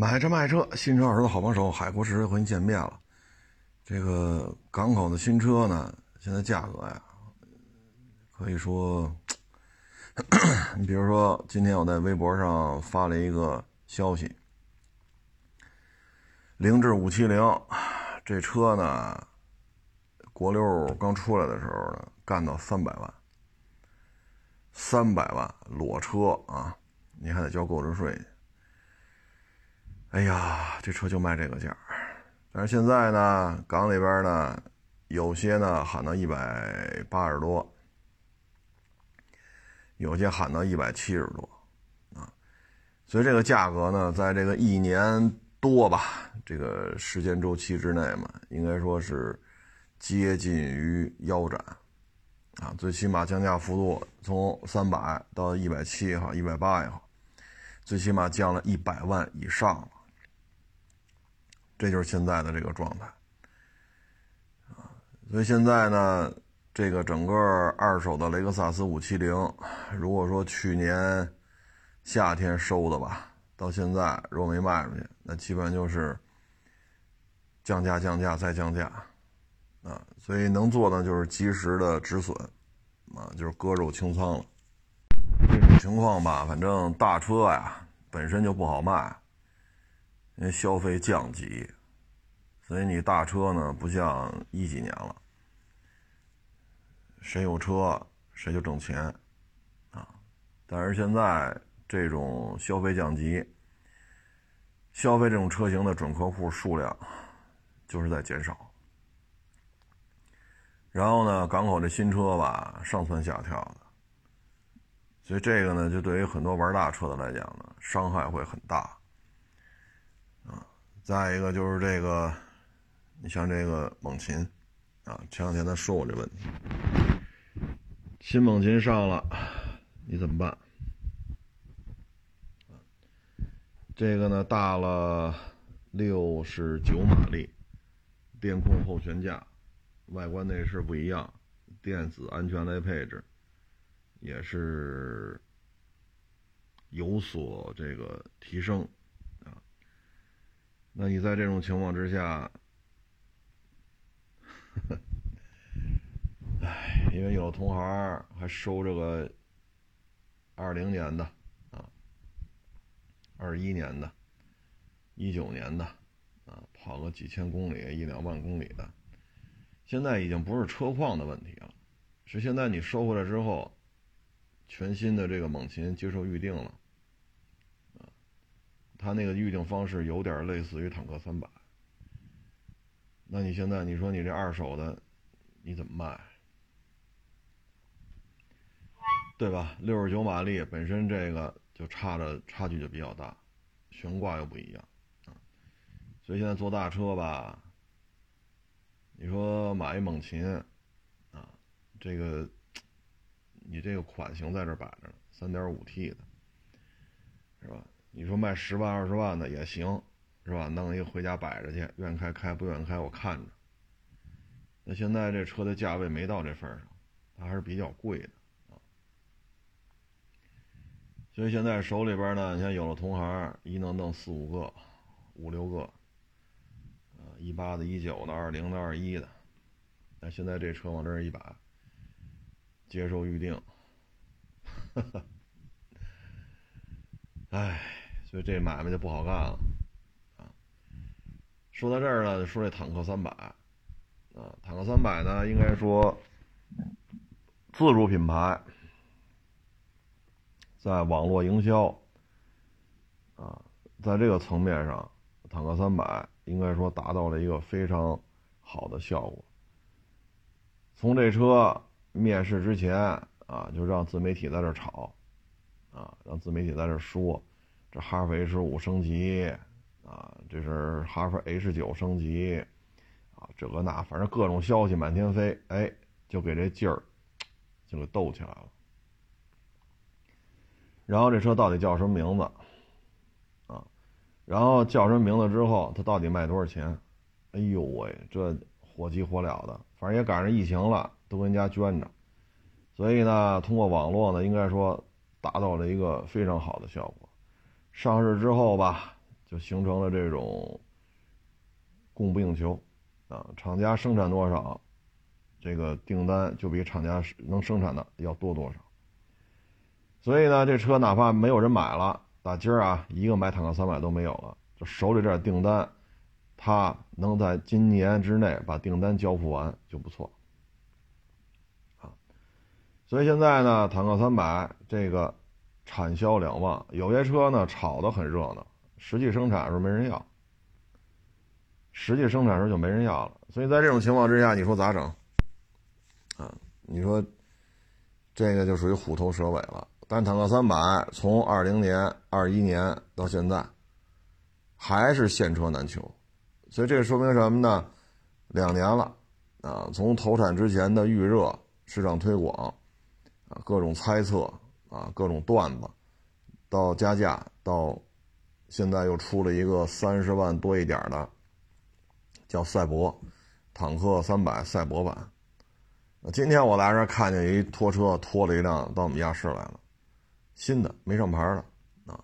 买车卖车，新车二手的好帮手，海阔试车和您见面了。这个港口的新车呢，现在价格呀，可以说，你比如说，今天我在微博上发了一个消息，凌志五七零这车呢，国六刚出来的时候呢，干到三百万，三百万裸车啊，你还得交购置税。哎呀，这车就卖这个价但是现在呢，港里边呢，有些呢喊到一百八十多，有些喊到一百七十多，啊，所以这个价格呢，在这个一年多吧，这个时间周期之内嘛，应该说是接近于腰斩，啊，最起码降价幅度从三百到一百七也好，一百八也好，最起码降了一百万以上了。这就是现在的这个状态，啊，所以现在呢，这个整个二手的雷克萨斯五七零，如果说去年夏天收的吧，到现在如果没卖出去，那基本上就是降价、降价再降价，啊，所以能做的就是及时的止损，啊，就是割肉清仓了。这种情况吧，反正大车呀本身就不好卖。因为消费降级，所以你大车呢不像一几年了，谁有车谁就挣钱，啊，但是现在这种消费降级，消费这种车型的准客户数量就是在减少，然后呢，港口这新车吧上蹿下跳的，所以这个呢就对于很多玩大车的来讲呢伤害会很大。再一个就是这个，你像这个猛禽，啊，前两天他说过这问题，新猛禽上了，你怎么办？这个呢大了六十九马力，电控后悬架，外观内饰不一样，电子安全类配置也是有所这个提升。那你在这种情况之下，唉，因为有同行还收这个二零年的啊，二一年的，一九年的啊，跑个几千公里、一两万公里的，现在已经不是车况的问题了，是现在你收回来之后，全新的这个猛禽接受预定了。他那个预定方式有点类似于坦克三百，那你现在你说你这二手的，你怎么卖？对吧？六十九马力本身这个就差的差距就比较大，悬挂又不一样啊，所以现在做大车吧，你说买一猛禽啊，这个你这个款型在这摆着呢，三点五 T 的，是吧？你说卖十万二十万的也行，是吧？弄一个回家摆着去，愿开开，不愿开我看着。那现在这车的价位没到这份上，它还是比较贵的啊。所以现在手里边呢，你像有了同行，一弄弄四五个、五六个，啊，一八的、一九的、二零的、二一的。那现在这车往这儿一摆，接受预定，哈哈，哎。所以这买卖就不好干了，啊，说到这儿呢，说这坦克三百，啊，坦克三百呢，应该说自主品牌，在网络营销，啊，在这个层面上，坦克三百应该说达到了一个非常好的效果。从这车面世之前啊，就让自媒体在这炒，啊，让自媒体在这说。哈弗 H 五升级啊，这是哈弗 H 九升级啊，这个那反正各种消息满天飞，哎，就给这劲儿就给逗起来了。然后这车到底叫什么名字啊？然后叫什么名字之后，它到底卖多少钱？哎呦喂，这火急火燎的，反正也赶上疫情了，都跟人家捐着，所以呢，通过网络呢，应该说达到了一个非常好的效果。上市之后吧，就形成了这种供不应求啊，厂家生产多少，这个订单就比厂家能生产的要多多少。所以呢，这车哪怕没有人买了，打今儿啊，一个买坦克三百都没有了，就手里这点订单，他能在今年之内把订单交付完就不错。啊，所以现在呢，坦克三百这个产销两旺，有些车呢炒得很热闹，实际生产时候没人要，实际生产时候就没人要了。所以在这种情况之下，你说咋整？啊，你说这个就属于虎头蛇尾了。但坦克三百从二零年、二一年到现在，还是现车难求，所以这说明什么呢？两年了啊，从投产之前的预热、市场推广啊，各种猜测啊，各种段子，到加价，到现在又出了一个三十万多一点的，叫赛博坦克三百赛博版。今天我来这看见一拖车拖了一辆到我们亚市来了。新的没上牌的啊，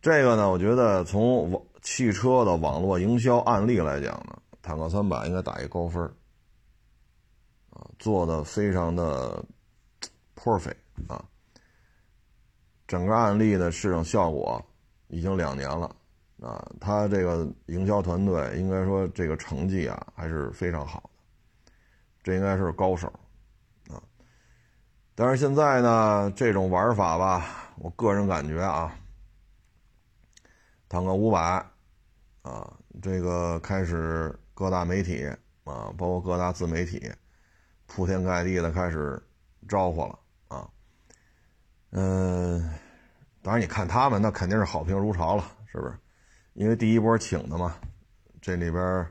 这个呢，我觉得从网汽车的网络营销案例来讲呢，坦克三百应该打一高分啊，做的非常的 perfect 啊，整个案例的市场效果已经两年了啊，他这个营销团队应该说这个成绩啊还是非常好的，这应该是高手啊。但是现在呢，这种玩法吧，我个人感觉啊，坦克五百啊，这个开始各大媒体啊，包括各大自媒体，铺天盖地的开始招呼了嗯，当然你看他们，那肯定是好评如潮了，是不是？因为第一波请的嘛，这里边，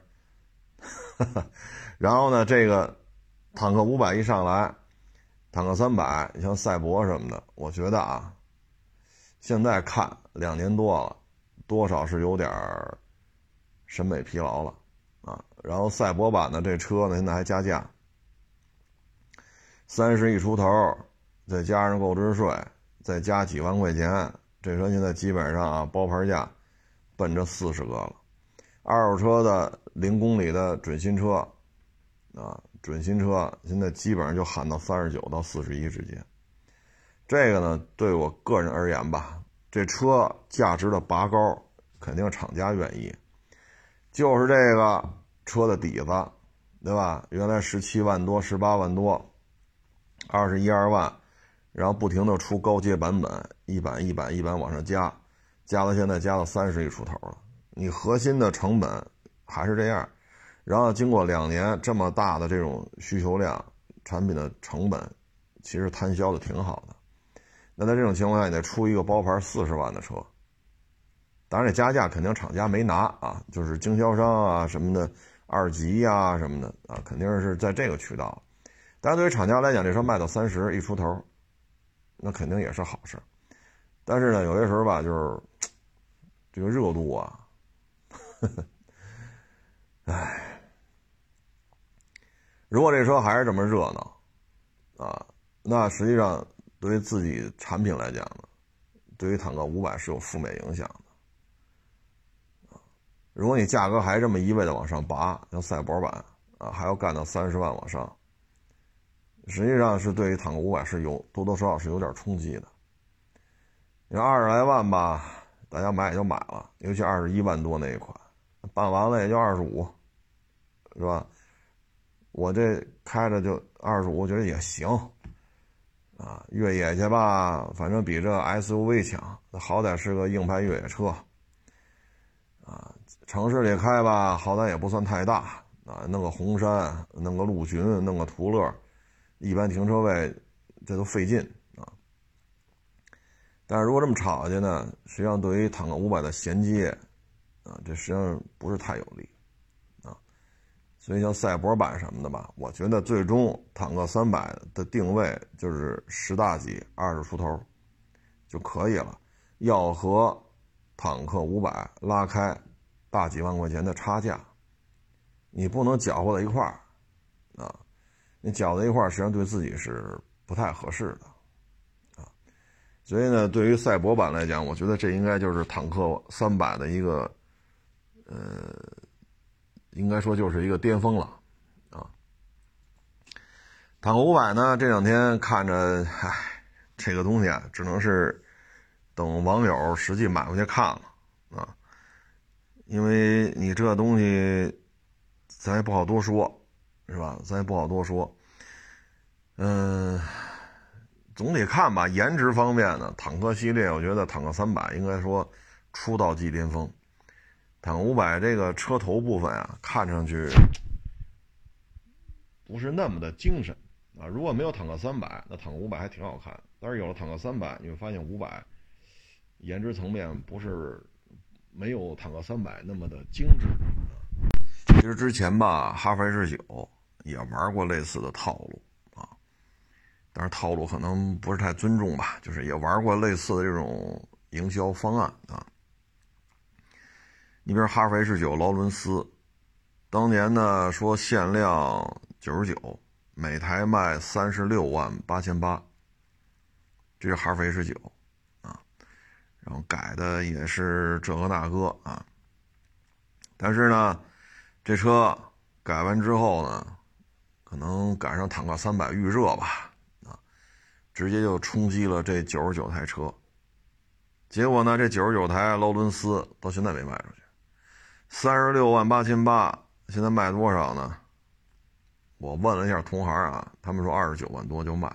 然后呢，这个坦克五百一上来。坦克三百，你像赛博什么的，我觉得啊，现在看两年多了，多少是有点审美疲劳了啊。然后赛博版的这车呢，现在还加价，三十一出头，再加上购置税，再加几万块钱，这车现在基本上啊，包牌价奔着四十个了。二手车的零公里的准新车，啊。准新车现在基本上就喊到三十九到四十一之间，这个呢，对我个人而言吧，这车价值的拔高，肯定厂家愿意，就是这个车的底子，对吧？原来十七万多、十八万多，二十一二万，然后不停的出高阶版本，一版一版一版往上加，加到现在加到三十亿出头了，你核心的成本还是这样。然后经过两年这么大的这种需求量，产品的成本其实摊销的挺好的。那在这种情况下，你再出一个包牌四十万的车，当然这加价肯定厂家没拿啊，就是经销商啊什么的二级呀什么的啊，肯定是在这个渠道。但对于厂家来讲，这车卖到三十一出头，那肯定也是好事。但是呢，有些时候吧，就是这个热度啊，唉。如果这车还是这么热闹，啊，那实际上对于自己产品来讲呢，对于坦克五百是有负面影响的。如果你价格还这么一味的往上拔，像赛博版啊，还要干到三十万往上，实际上是对于坦克五百是有多多少少是有点冲击的。你说二十来万吧，大家买也就买了，尤其二十一万多那一款，办完了也就二十五，是吧？我这开着就二十五，我觉得也行，啊，越野去吧，反正比这 SUV 强，好歹是个硬派越野车，啊，城市里开吧，好歹也不算太大，啊，弄个红山，弄个陆巡，弄个途乐，一般停车位这都费劲啊。但是如果这么炒下去呢，实际上对于坦克五百的衔接，啊，这实际上不是太有利啊。所以像赛博版什么的吧，我觉得最终坦克三百的定位就是十大几二十出头就可以了，要和坦克五百拉开大几万块钱的差价，你不能搅和在一块儿啊，你搅在一块实际上对自己是不太合适的啊。所以呢，对于赛博版来讲，我觉得这应该就是坦克三百的一个，呃，应该说就是一个巅峰了啊。坦克五百呢，这两天看着，唉，这个东西啊，只能是等网友实际买回去看了啊，因为你这东西咱也不好多说，是吧？咱也不好多说，嗯。总体看吧，颜值方面呢，坦克系列，我觉得坦克三百应该说出道即巅峰。坦克五百这个车头部分啊，看上去不是那么的精神啊。如果没有坦克三百，那坦克五百还挺好看。但是有了坦克三百，你会发现五百颜值层面不是没有坦克三百那么的精致。其实之前吧，哈弗 H 九也玩过类似的套路啊。但是套路可能不是太尊重吧，就是也玩过类似的这种营销方案啊。你比如哈弗 H 九劳伦斯，当年呢说限量九十九，每台卖三十六万八千八，这是哈弗 H 九啊，然后改的也是这个那个啊。但是呢，这车改完之后呢，可能赶上坦克三百预热吧。啊直接就冲击了这九十九台车，结果呢，这九十九台劳伦斯到现在没卖出去，三十六万八千八，现在卖多少呢？我问了一下同行啊，他们说二十九万多就卖。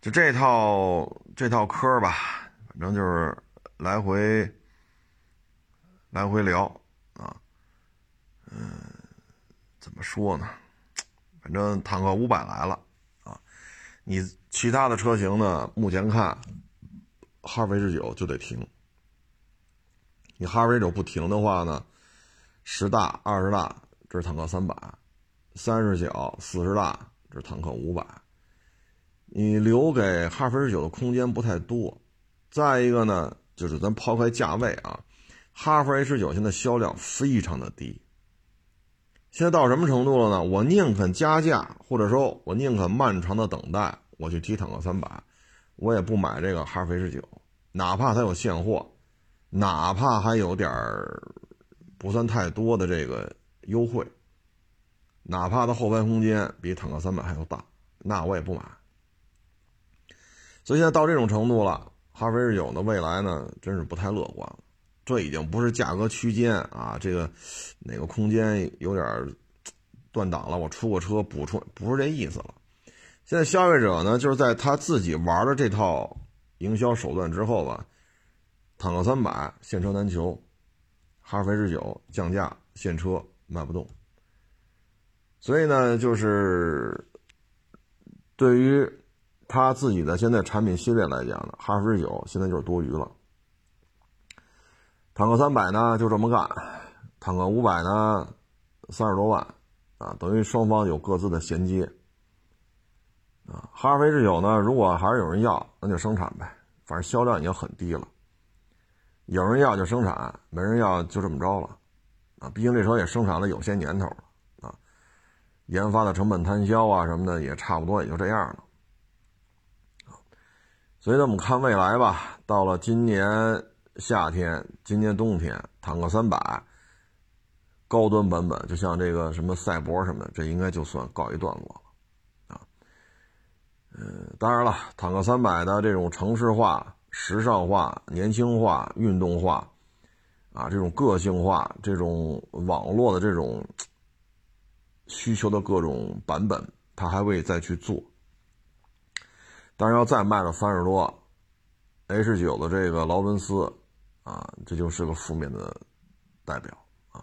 就这套这套科吧，反正就是来回来回聊啊，嗯，怎么说呢？反正坦克五百来了啊！你其他的车型呢？目前看，哈弗 H 九就得停。你哈弗 H 九不停的话呢，十大、二十大这是坦克三百，三十小、四十大这是坦克五百。你留给哈弗 H 九的空间不太多。再一个呢，就是咱抛开价位啊，哈弗 H 九现在销量非常的低。现在到什么程度了呢？我宁肯加价，或者说我宁肯漫长的等待，我去提坦克三百，我也不买这个哈弗 H 九，哪怕它有现货，哪怕还有点儿不算太多的这个优惠，哪怕它后排空间比坦克三百还要大，那我也不买。所以现在到这种程度了，哈弗 H 九的未来呢，真是不太乐观了。这已经不是价格区间啊，这个哪个空间有点断档了，我出个车补充，不是这意思了。现在消费者呢，就是在他自己玩了这套营销手段之后吧，坦克三百现车难求，哈弗 H 九降价现车卖不动，所以呢，就是对于他自己的现在产品系列来讲呢，哈弗 H 九现在就是多余了。坦克三百呢就这么干，坦克五百呢三十多万，啊，等于双方有各自的衔接，啊，哈弗 H 九呢，如果还是有人要，那就生产呗，反正销量已经很低了，有人要就生产，没人要就这么着了，啊，毕竟这车也生产了有些年头了，啊，研发的成本摊销啊什么的也差不多也就这样了，所以呢，我们看未来吧，到了今年。夏天，今年冬天，坦克三百高端版本，就像这个什么赛博什么的，这应该就算告一段落了啊。嗯，当然了，坦克三百的这种城市化、时尚化、年轻化、运动化啊，这种个性化、这种网络的这种需求的各种版本，他还会再去做。但是要再卖到三十多，H 九的这个劳伦斯。啊，这就是个负面的代表啊，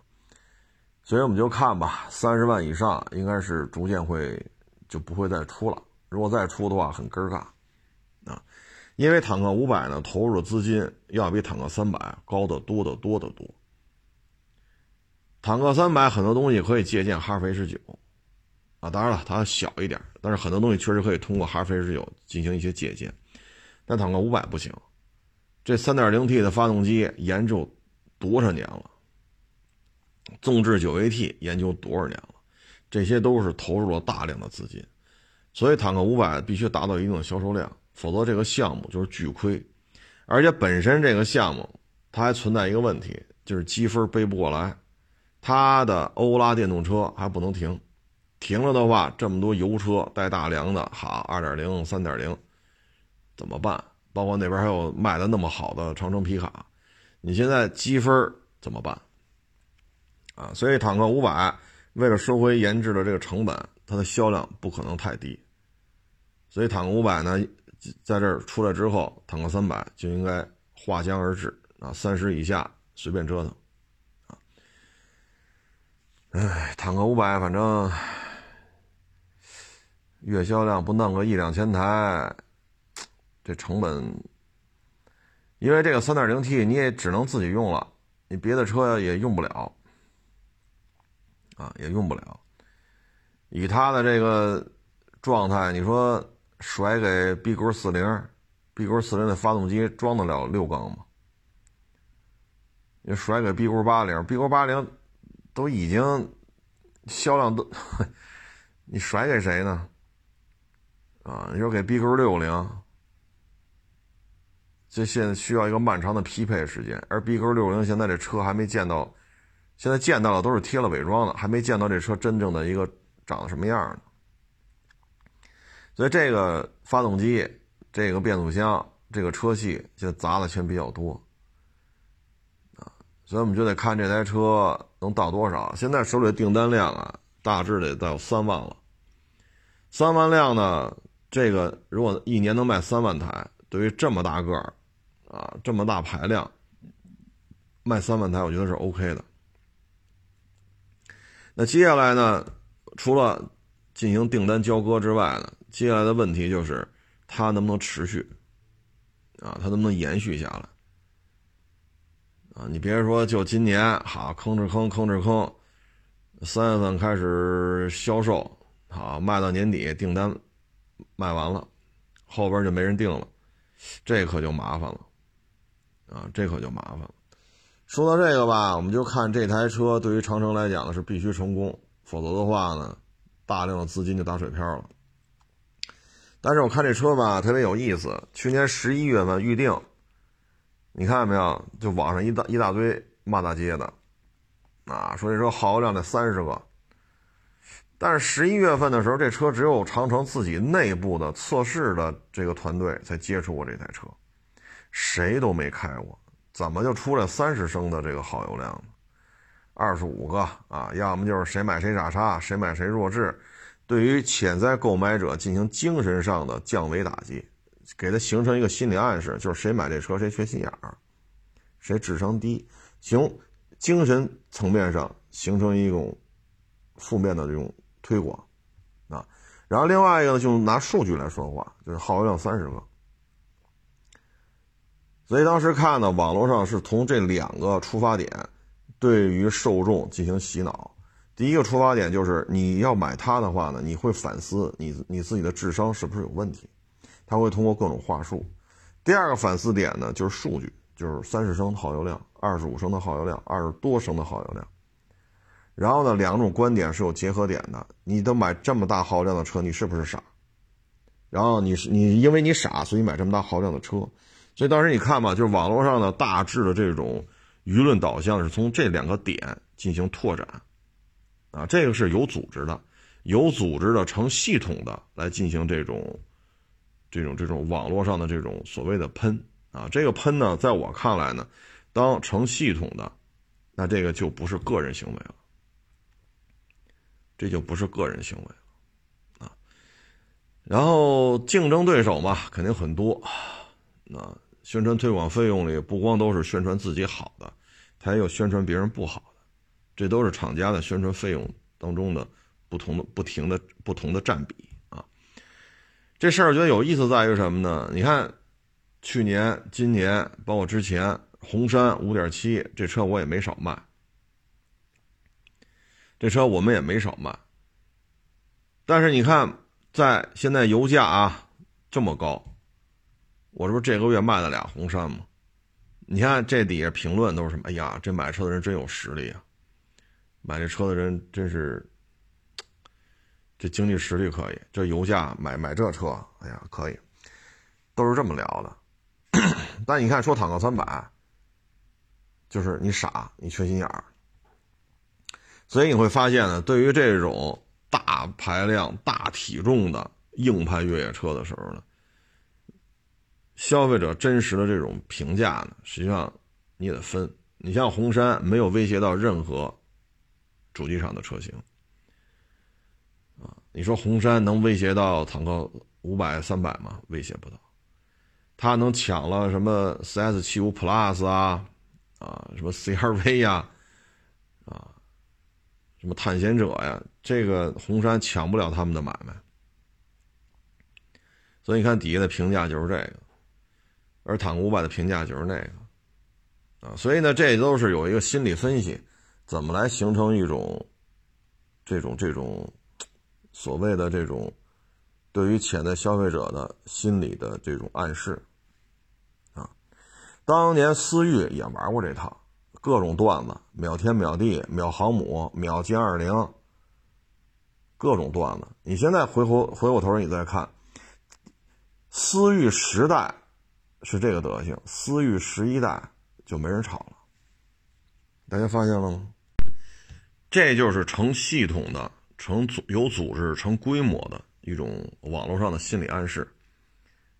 所以我们就看吧，三十万以上应该是逐渐会就不会再出了。如果再出的话，很尴尬啊，因为坦克五百呢投入的资金要比坦克三百高得多得多得多。坦克三百很多东西可以借鉴哈弗 H 九啊，当然了，它小一点，但是很多东西确实可以通过哈弗 H 九进行一些借鉴，但坦克五百不行。这 3.0T 的发动机研究多少年了？纵置 9AT 研究多少年了？这些都是投入了大量的资金。所以坦克五百必须达到一定的销售量，否则这个项目就是巨亏。而且本身这个项目它还存在一个问题，就是积分背不过来，它的欧拉电动车还不能停，停了的话，这么多油车带大梁的，好，二点零、三点零，怎么办？包括那边还有卖的那么好的长城皮卡，你现在积分怎么办？啊，所以坦克五百为了收回研制的这个成本，它的销量不可能太低。所以坦克五百呢，在这儿出来之后，坦克三百就应该划江而治啊，三十以下随便折腾啊。哎，坦克五百反正月销量不弄个一两千台。这成本，因为这个三点零 T 你也只能自己用了，你别的车也用不了，啊，也用不了。以它的这个状态，你说甩给 B 勾四零，B 勾四零的发动机装得了六缸吗？你甩给 B 勾八零，B 勾八零都已经销量都，你甩给谁呢？啊，你说给 B 勾六零？这现在需要一个漫长的匹配时间，而 B 勾六零现在这车还没见到，现在见到了都是贴了伪装的，还没见到这车真正的一个长得什么样呢。所以这个发动机、这个变速箱、这个车系现在砸的钱比较多啊，所以我们就得看这台车能到多少。现在手里的订单量啊，大致得到三万了。三万辆呢，这个如果一年能卖三万台，对于这么大个儿。啊，这么大排量，卖三万台，我觉得是 OK 的。那接下来呢，除了进行订单交割之外呢，接下来的问题就是它能不能持续，啊，它能不能延续下来？啊，你别说就今年好吭哧吭吭哧吭，三月份开始销售，好卖到年底订单卖完了，后边就没人订了，这可就麻烦了。啊，这可就麻烦了。说到这个吧，我们就看这台车对于长城来讲呢是必须成功，否则的话呢，大量的资金就打水漂了。但是我看这车吧，特别有意思。去年十一月份预定，你看见没有？就网上一大一大堆骂大街的，啊，说这车耗油量得三十个。但是十一月份的时候，这车只有长城自己内部的测试的这个团队才接触过这台车。谁都没开过，怎么就出来三十升的这个耗油量呢？二十五个啊，要么就是谁买谁傻叉，谁买谁弱智，对于潜在购买者进行精神上的降维打击，给他形成一个心理暗示，就是谁买这车谁缺心眼儿，谁智商低，行精神层面上形成一种负面的这种推广啊。然后另外一个呢，就拿数据来说话，就是耗油量三十个。所以当时看呢，网络上是从这两个出发点，对于受众进行洗脑。第一个出发点就是你要买它的话呢，你会反思你你自己的智商是不是有问题，他会通过各种话术。第二个反思点呢，就是数据，就是三十升的耗油量、二十五升的耗油量、二十多升的耗油量。然后呢，两种观点是有结合点的。你都买这么大耗量的车，你是不是傻？然后你是你因为你傻，所以买这么大耗量的车。所以当时你看吧，就是网络上的大致的这种舆论导向是从这两个点进行拓展，啊，这个是有组织的，有组织的成系统的来进行这种，这种这种网络上的这种所谓的喷。啊，这个喷呢，在我看来呢，当成系统的，那这个就不是个人行为了，这就不是个人行为了，啊，然后竞争对手嘛，肯定很多，啊。宣传推广费用里不光都是宣传自己好的，他也有宣传别人不好的，这都是厂家的宣传费用当中的不同的、不停的、不同的占比啊。这事儿我觉得有意思在于什么呢？你看，去年、今年，包括之前，红山五点七这车我也没少卖，这车我们也没少卖。但是你看，在现在油价啊这么高。我这不这个月卖了俩红山吗？你看这底下评论都是什么？哎呀，这买车的人真有实力啊！买这车的人真是，这经济实力可以，这油价买买这车，哎呀可以，都是这么聊的。但你看说坦克三百，就是你傻，你缺心眼儿。所以你会发现呢，对于这种大排量、大体重的硬派越野车的时候呢，消费者真实的这种评价呢，实际上你也得分。你像红山，没有威胁到任何主机厂的车型啊。你说红山能威胁到坦克五百、三百吗？威胁不到。它能抢了什么 CS 七五 Plus 啊，啊，什么 CRV 呀，啊。什么探险者呀？这个红山抢不了他们的买卖，所以你看底下的评价就是这个，而坦克五百的评价就是那个，啊，所以呢，这都是有一个心理分析，怎么来形成一种这种这种所谓的这种对于潜在消费者的心理的这种暗示，啊，当年思域也玩过这套。各种段子，秒天秒地，秒航母，秒歼二零，各种段子。你现在回头回过头，你再看，思域时代是这个德行，思域十一代就没人炒了。大家发现了吗？这就是成系统的、成组有组织、成规模的一种网络上的心理暗示。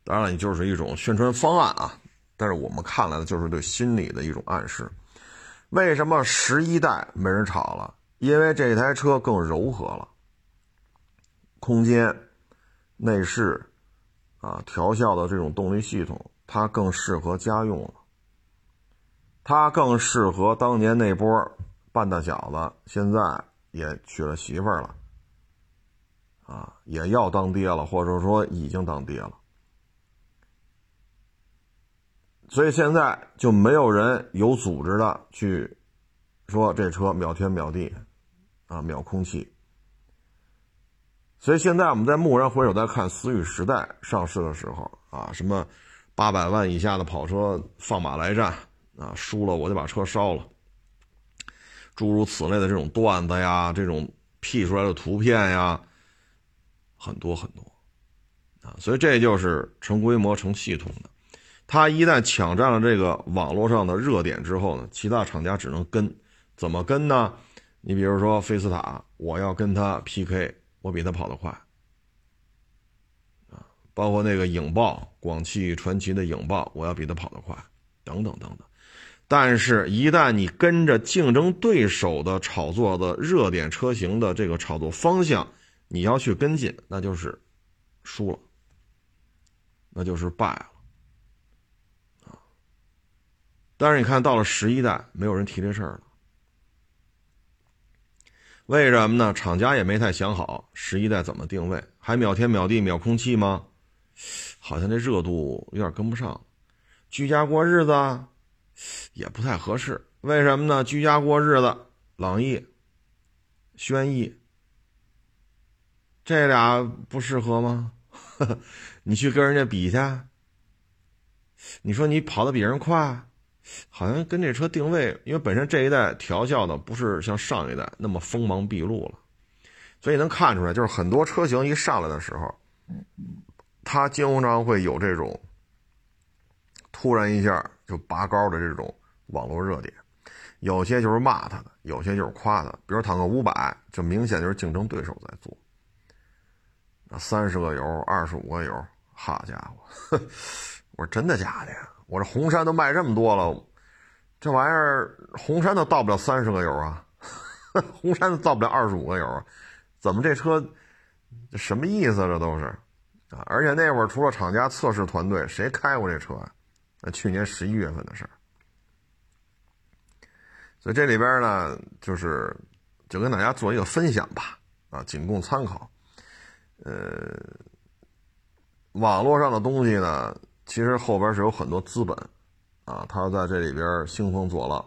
当然了，你就是一种宣传方案啊。但是我们看来的就是对心理的一种暗示。为什么十一代没人炒了？因为这台车更柔和了，空间、内饰啊，调校的这种动力系统，它更适合家用了。它更适合当年那波半大小子，现在也娶了媳妇儿了，啊，也要当爹了，或者说已经当爹了。所以现在就没有人有组织的去说这车秒天秒地，啊秒空气。所以现在我们在蓦然回首再看思域时代上市的时候啊，什么八百万以下的跑车放马来战啊，输了我就把车烧了，诸如此类的这种段子呀，这种 P 出来的图片呀，很多很多啊，所以这就是成规模成系统的。他一旦抢占了这个网络上的热点之后呢，其他厂家只能跟，怎么跟呢？你比如说菲斯塔，我要跟他 PK，我比他跑得快，啊，包括那个影豹，广汽传祺的影豹，我要比他跑得快，等等等等。但是，一旦你跟着竞争对手的炒作的热点车型的这个炒作方向，你要去跟进，那就是输了，那就是败了。但是你看到了十一代，没有人提这事儿了。为什么呢？厂家也没太想好十一代怎么定位，还秒天秒地秒空气吗？好像这热度有点跟不上。居家过日子也不太合适。为什么呢？居家过日子，朗逸、轩逸这俩不适合吗？你去跟人家比去，你说你跑得比人快？好像跟这车定位，因为本身这一代调教的不是像上一代那么锋芒毕露了，所以能看出来，就是很多车型一上来的时候，他经常会有这种突然一下就拔高的这种网络热点，有些就是骂他的，有些就是夸他。比如坦克五百，就明显就是竞争对手在做，那三十个油，二十五个油，好家伙，我说真的假的呀？我这红山都卖这么多了，这玩意儿红山都到不了三十个油啊，红山都到不了二十五个油，怎么这车什么意思？这都是啊！而且那会儿除了厂家测试团队，谁开过这车啊？那去年十一月份的事儿。所以这里边呢，就是就跟大家做一个分享吧，啊，仅供参考。呃，网络上的东西呢。其实后边是有很多资本，啊，他在这里边兴风作浪，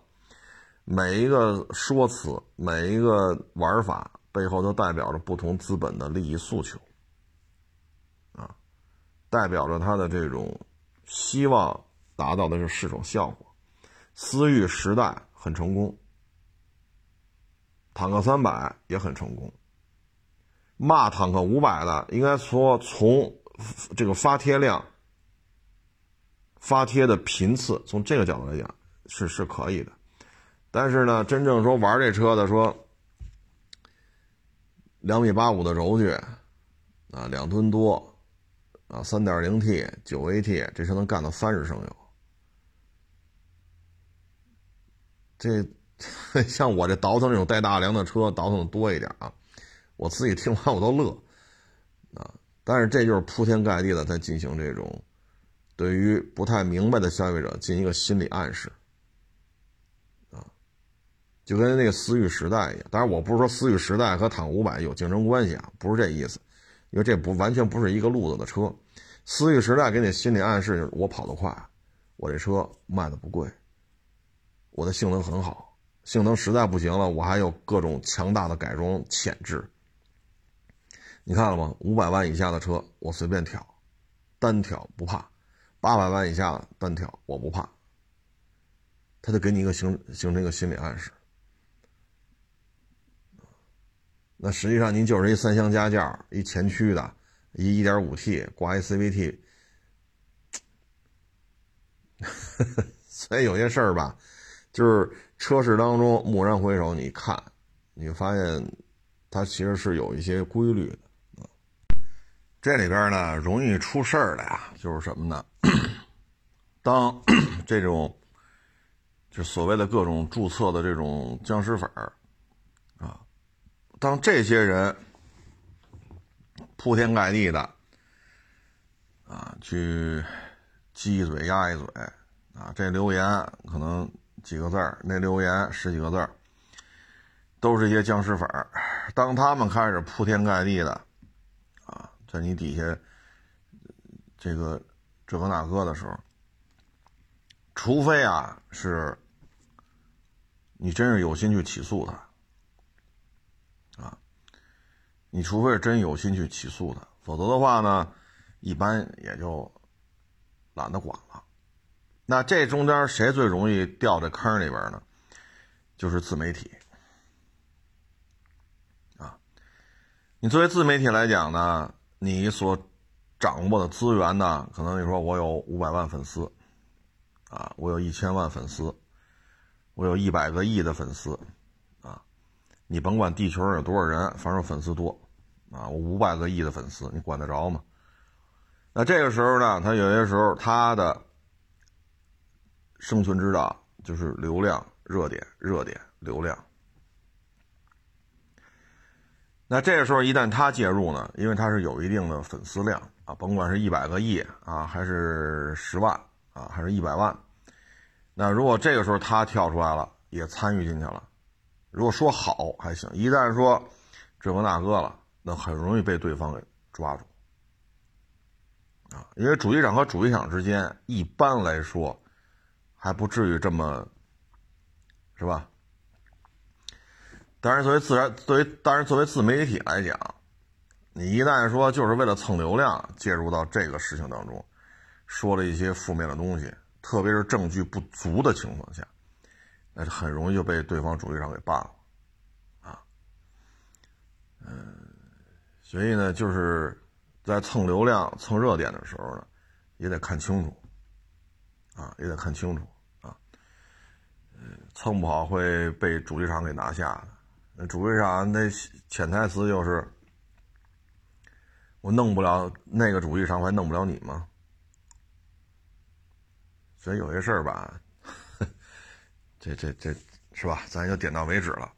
每一个说辞，每一个玩法背后都代表着不同资本的利益诉求，代表着他的这种希望达到的是是种效果。思域时代很成功，坦克三百也很成功，骂坦克五百的，应该说从这个发帖量、发帖的频次，从这个角度来讲是是可以的。但是呢，真正说玩这车的，说两米八五的轴距啊，两吨多啊，三点零 T、九 AT，这车能干到三十升油。这 像我这倒腾这种带大梁的车，倒腾的多一点啊。我自己听完我都乐，啊！但是这就是铺天盖地的在进行这种对于不太明白的消费者进行一个心理暗示，啊，就跟那个思域时代一样。当然，我不是说思域时代和坦五百有竞争关系啊，不是这意思，因为这不完全不是一个路子的车。思域时代给你心理暗示就是我跑得快，我这车卖的不贵，我的性能很好，性能实在不行了，我还有各种强大的改装潜质。你看了吗？五百万以下的车我随便挑，单挑不怕；八百万以下单挑我不怕。他就给你一个形形成一个心理暗示。那实际上您就是一三厢加轿，一前驱的，一一点五 T 挂一 CVT，所以有些事儿吧，就是车市当中蓦然回首，你看，你发现它其实是有一些规律的。这里边呢，容易出事儿的呀，就是什么呢？当 这种就所谓的各种注册的这种僵尸粉儿，当这些人铺天盖地的啊去鸡一嘴压一嘴啊，这留言可能几个字儿，那留言十几个字儿，都是一些僵尸粉儿。当他们开始铺天盖地的啊。在你底下，这个这个那个的时候，除非啊是，你真是有心去起诉他，啊，你除非是真有心去起诉他，否则的话呢，一般也就懒得管了。那这中间谁最容易掉这坑里边呢？就是自媒体，啊，你作为自媒体来讲呢？你所掌握的资源呢？可能你说我有五百万粉丝，啊，我有一千万粉丝，我有一百个亿的粉丝，啊，你甭管地球上有多少人，反正粉丝多，啊，我五百个亿的粉丝，你管得着吗？那这个时候呢，他有些时候他的生存之道就是流量、热点、热点、流量。那这个时候一旦他介入呢，因为他是有一定的粉丝量啊，甭管是一百个亿啊，还是十万啊，还是一百万，那如果这个时候他跳出来了，也参与进去了，如果说好还行，一旦说这个那个了，那很容易被对方给抓住啊，因为主机厂和主机厂之间一般来说还不至于这么，是吧？但是作为自然，作为当然作为自媒体来讲，你一旦说就是为了蹭流量介入到这个事情当中，说了一些负面的东西，特别是证据不足的情况下，那是很容易就被对方主机厂给办了，啊，嗯，所以呢，就是在蹭流量、蹭热点的时候呢，也得看清楚，啊，也得看清楚，啊，蹭不好会被主机厂给拿下的。那主机厂那潜台词就是：我弄不了那个主机厂，我还弄不了你吗？所以有些事儿吧，这这这是吧？咱就点到为止了。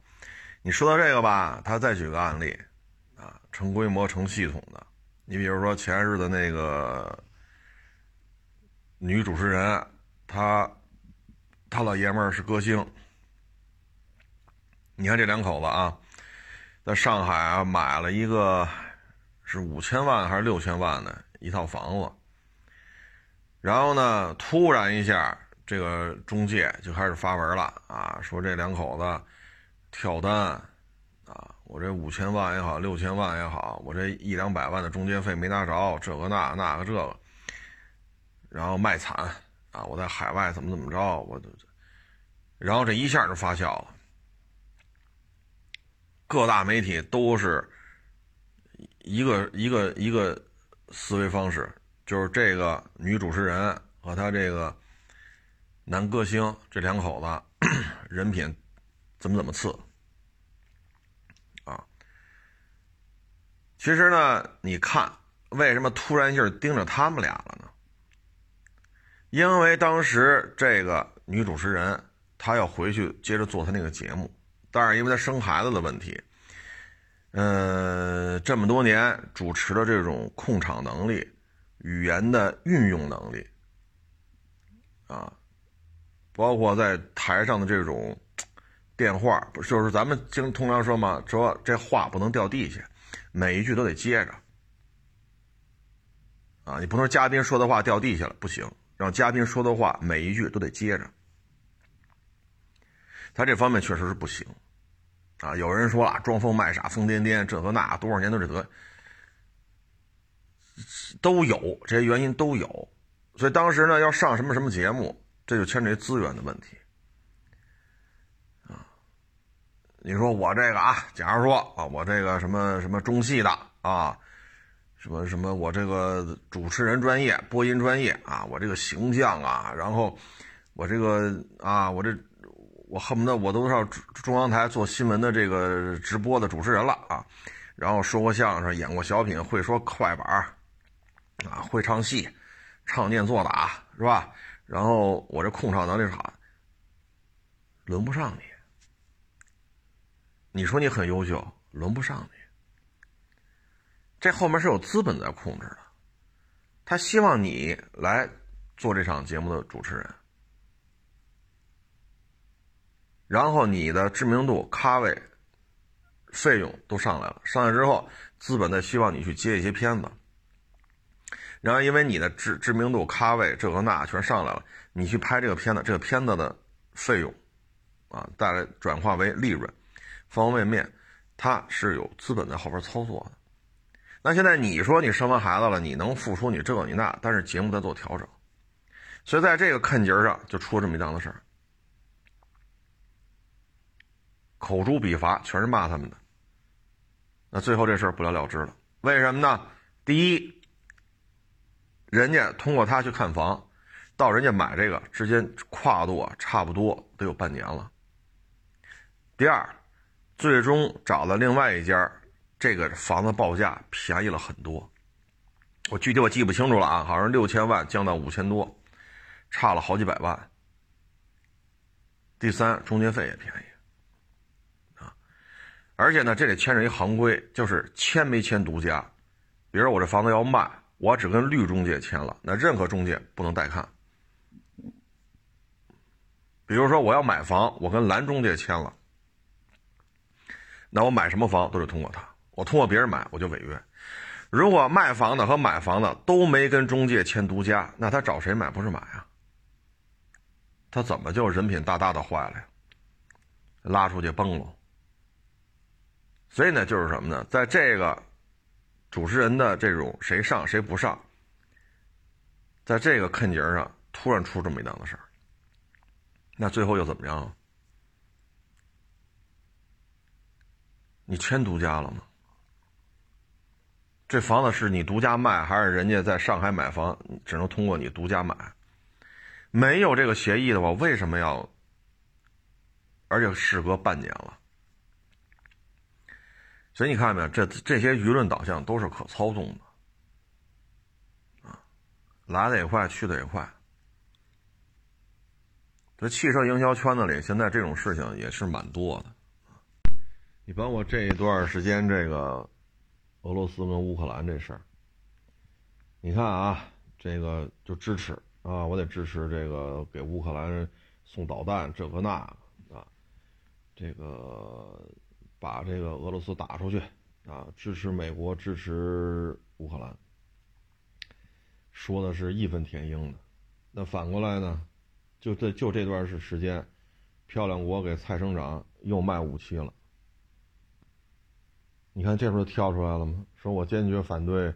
你说到这个吧，他再举个案例啊，成规模、成系统的。你比如说前日的那个女主持人，她她老爷们儿是歌星。你看这两口子啊，在上海啊买了一个是五千万还是六千万的一套房子，然后呢，突然一下，这个中介就开始发文了啊，说这两口子跳单，我这五千万也好，六千万也好，我这一两百万的中介费没拿着，这个那那个这个，然后卖惨啊，我在海外怎么怎么着，我就，然后这一下就发酵了。各大媒体都是一个一个一个思维方式，就是这个女主持人和她这个男歌星这两口子 人品怎么怎么次其实呢，你看为什么突然性盯着他们俩了呢？因为当时这个女主持人她要回去接着做她那个节目，但是因为她生孩子的问题。呃，这么多年主持的这种控场能力、语言的运用能力，啊，包括在台上的这种电话，不就是咱们经通常说嘛，说这话不能掉地下，每一句都得接着，啊，你不能嘉宾说的话掉地下了，不行，让嘉宾说的话每一句都得接着，他这方面确实是不行。啊，有人说了，装疯卖傻、疯癫癫，这和那，多少年都是得，都有这些原因都有，所以当时呢，要上什么什么节目，这就牵扯资源的问题。啊，你说我这个啊，假如说啊，我这个什么什么中戏的啊，什么什么，我这个主持人专业、播音专业啊，我这个形象啊，然后我这个啊，我这。我恨不得我都上中央台做新闻的这个直播的主持人了啊，然后说过相声，演过小品，会说快板啊，会唱戏，唱念做打是吧？然后我这控场能力好，轮不上你。你说你很优秀，轮不上你。这后面是有资本在控制的，他希望你来做这场节目的主持人。然后你的知名度、咖位、费用都上来了，上来之后，资本在希望你去接一些片子。然后因为你的知知名度、咖位这个那全上来了，你去拍这个片子，这个片子的费用，啊，带来转化为利润，方方面面，他是有资本在后边操作的。那现在你说你生完孩子了，你能付出你这你那，但是节目在做调整，所以在这个坎节上就出了这么一档子事儿。口诛笔伐，全是骂他们的。那最后这事儿不了了之了，为什么呢？第一，人家通过他去看房，到人家买这个之间跨度啊，差不多得有半年了。第二，最终找了另外一家，这个房子报价便宜了很多。我具体我记不清楚了啊，好像六千万降到五千多，差了好几百万。第三，中介费也便宜。啊而且呢，这里牵扯一行规，就是签没签独家。比如我这房子要卖，我只跟绿中介签了，那任何中介不能带看。比如说我要买房，我跟蓝中介签了，那我买什么房都是通过他，我通过别人买我就违约。如果卖房的和买房的都没跟中介签独家，那他找谁买不是买啊？他怎么就人品大大的坏了呀？拉出去崩了。所以呢，就是什么呢？在这个主持人的这种谁上谁不上，在这个坎节上突然出这么一档子事儿，那最后又怎么样？你签独家了吗？这房子是你独家卖，还是人家在上海买房只能通过你独家买？没有这个协议的话，为什么要？而且事隔半年了。所以你看没有，这这些舆论导向都是可操纵的，啊，来的也快，去的也快。这汽车营销圈子里，现在这种事情也是蛮多的。你包括这一段时间，这个俄罗斯跟乌克兰这事儿，你看啊，这个就支持啊，我得支持这个给乌克兰送导弹，这个那啊，这个。把这个俄罗斯打出去，啊，支持美国，支持乌克兰，说的是义愤填膺的。那反过来呢，就这就这段是时间，漂亮国给蔡省长又卖武器了。你看这不是跳出来了吗？说我坚决反对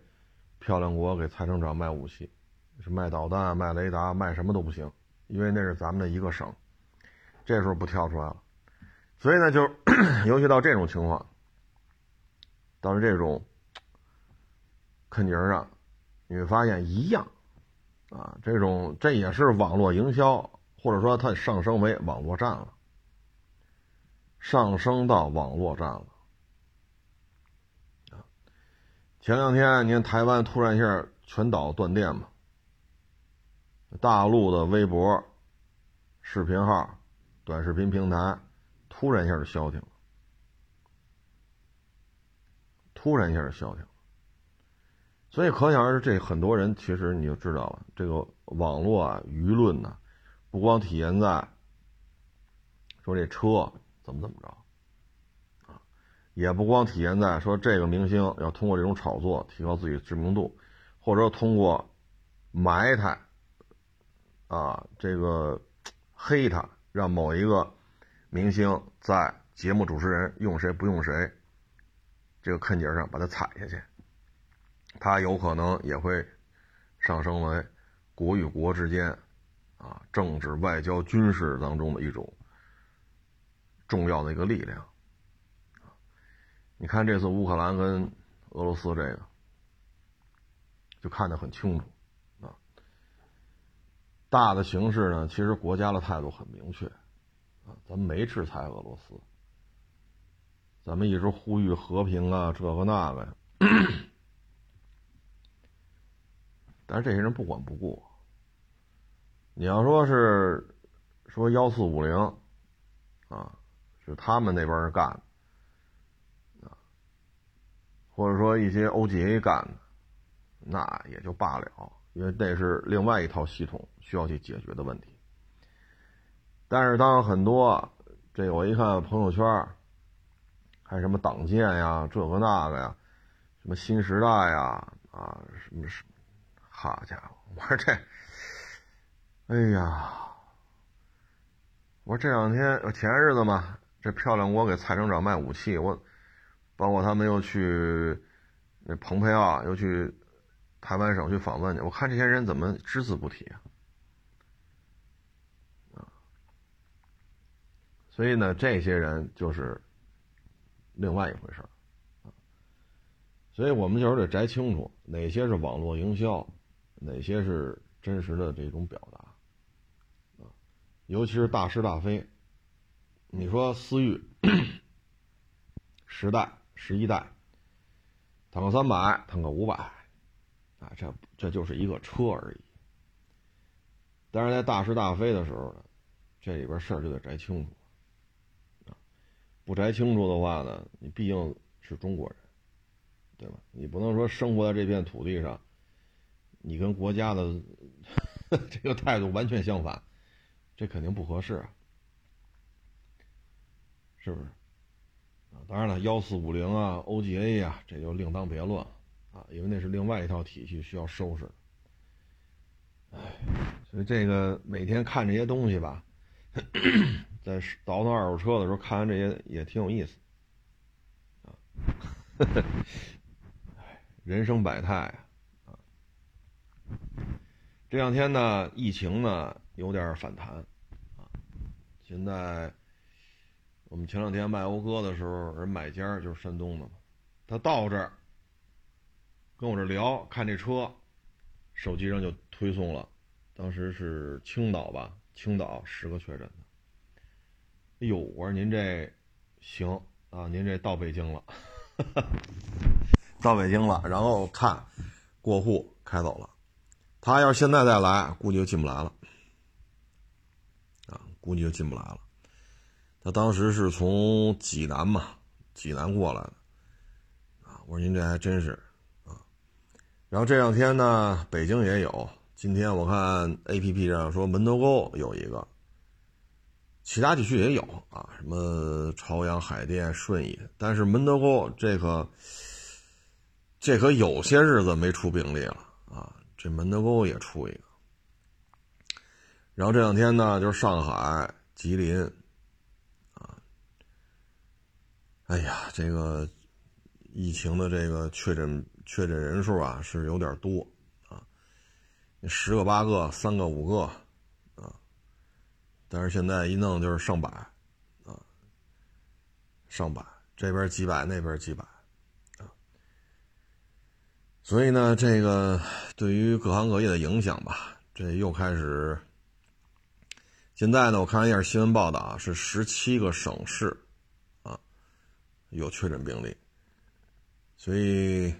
漂亮国给蔡省长卖武器，是卖导弹、卖雷达、卖什么都不行，因为那是咱们的一个省。这时候不跳出来了。所以呢，就 尤其到这种情况，到了这种坑节上，你会发现一样，啊，这种这也是网络营销，或者说它上升为网络战了，上升到网络战了。啊，前两天你看台湾突然一下全岛断电嘛，大陆的微博、视频号、短视频平台突然一下就消停了。突然一下就消停了，所以可想而知，这很多人其实你就知道了，这个网络啊、舆论呢，不光体现在说这车怎么怎么着，也不光体现在说这个明星要通过这种炒作提高自己知名度，或者通过埋汰啊这个黑他，让某一个明星在节目主持人用谁不用谁。这个坑节上把他踩下去，他有可能也会上升为国与国之间啊政治、外交、军事当中的一种重要的一个力量。你看这次乌克兰跟俄罗斯这个，就看得很清楚啊。大的形势呢，其实国家的态度很明确啊，咱们没制裁俄罗斯。咱们一直呼吁和平啊，这个那个，但是这些人不管不顾。你要说是说幺四五零啊，是他们那边干的，或者说一些 OGA 干的，那也就罢了，因为那是另外一套系统需要去解决的问题。但是当很多这我一看朋友圈。还什么党建呀，这个那个呀，什么新时代呀，啊，什么什么，好家伙，我说这，哎呀，我说这两天前日子嘛，这漂亮国给蔡省长卖武器，我，包括他们又去，那蓬佩奥又去台湾省去访问去，我看这些人怎么只字不提啊？所以呢，这些人就是。另外一回事，所以我们就是得摘清楚哪些是网络营销，哪些是真实的这种表达，啊，尤其是大是大非，你说思域、时代、十一代，坦克三百，坦克五百，啊，这这就是一个车而已。但是在大是大非的时候呢，这里边事儿就得摘清楚。不摘清楚的话呢，你毕竟是中国人，对吧？你不能说生活在这片土地上，你跟国家的 这个态度完全相反，这肯定不合适啊，是不是？啊，当然了，幺四五零啊，OGA 呀，这就另当别论啊，因为那是另外一套体系需要收拾。哎，所以这个每天看这些东西吧。在倒腾二手车的时候，看完这些也挺有意思，啊，人生百态啊。这两天呢，疫情呢有点反弹啊。现在我们前两天卖讴歌的时候，人买家就是山东的，他到这儿跟我这聊，看这车，手机上就推送了，当时是青岛吧，青岛十个确诊。哎呦，我说您这行啊，您这到北京了，到北京了，然后看过户开走了。他要是现在再来，估计就进不来了，啊，估计就进不来了。他当时是从济南嘛，济南过来的，啊，我说您这还真是啊。然后这两天呢，北京也有，今天我看 A P P 上说门头沟有一个。其他地区也有啊，什么朝阳、海淀、顺义，但是门头沟这可这可有些日子没出病例了啊，这门头沟也出一个。然后这两天呢，就是上海、吉林，啊，哎呀，这个疫情的这个确诊确诊人数啊是有点多啊，十个八个，三个五个啊。但是现在一弄就是上百，啊，上百，这边几百，那边几百，啊，所以呢，这个对于各行各业的影响吧，这又开始。现在呢，我看一下新闻报道，是十七个省市有确诊病例，所以，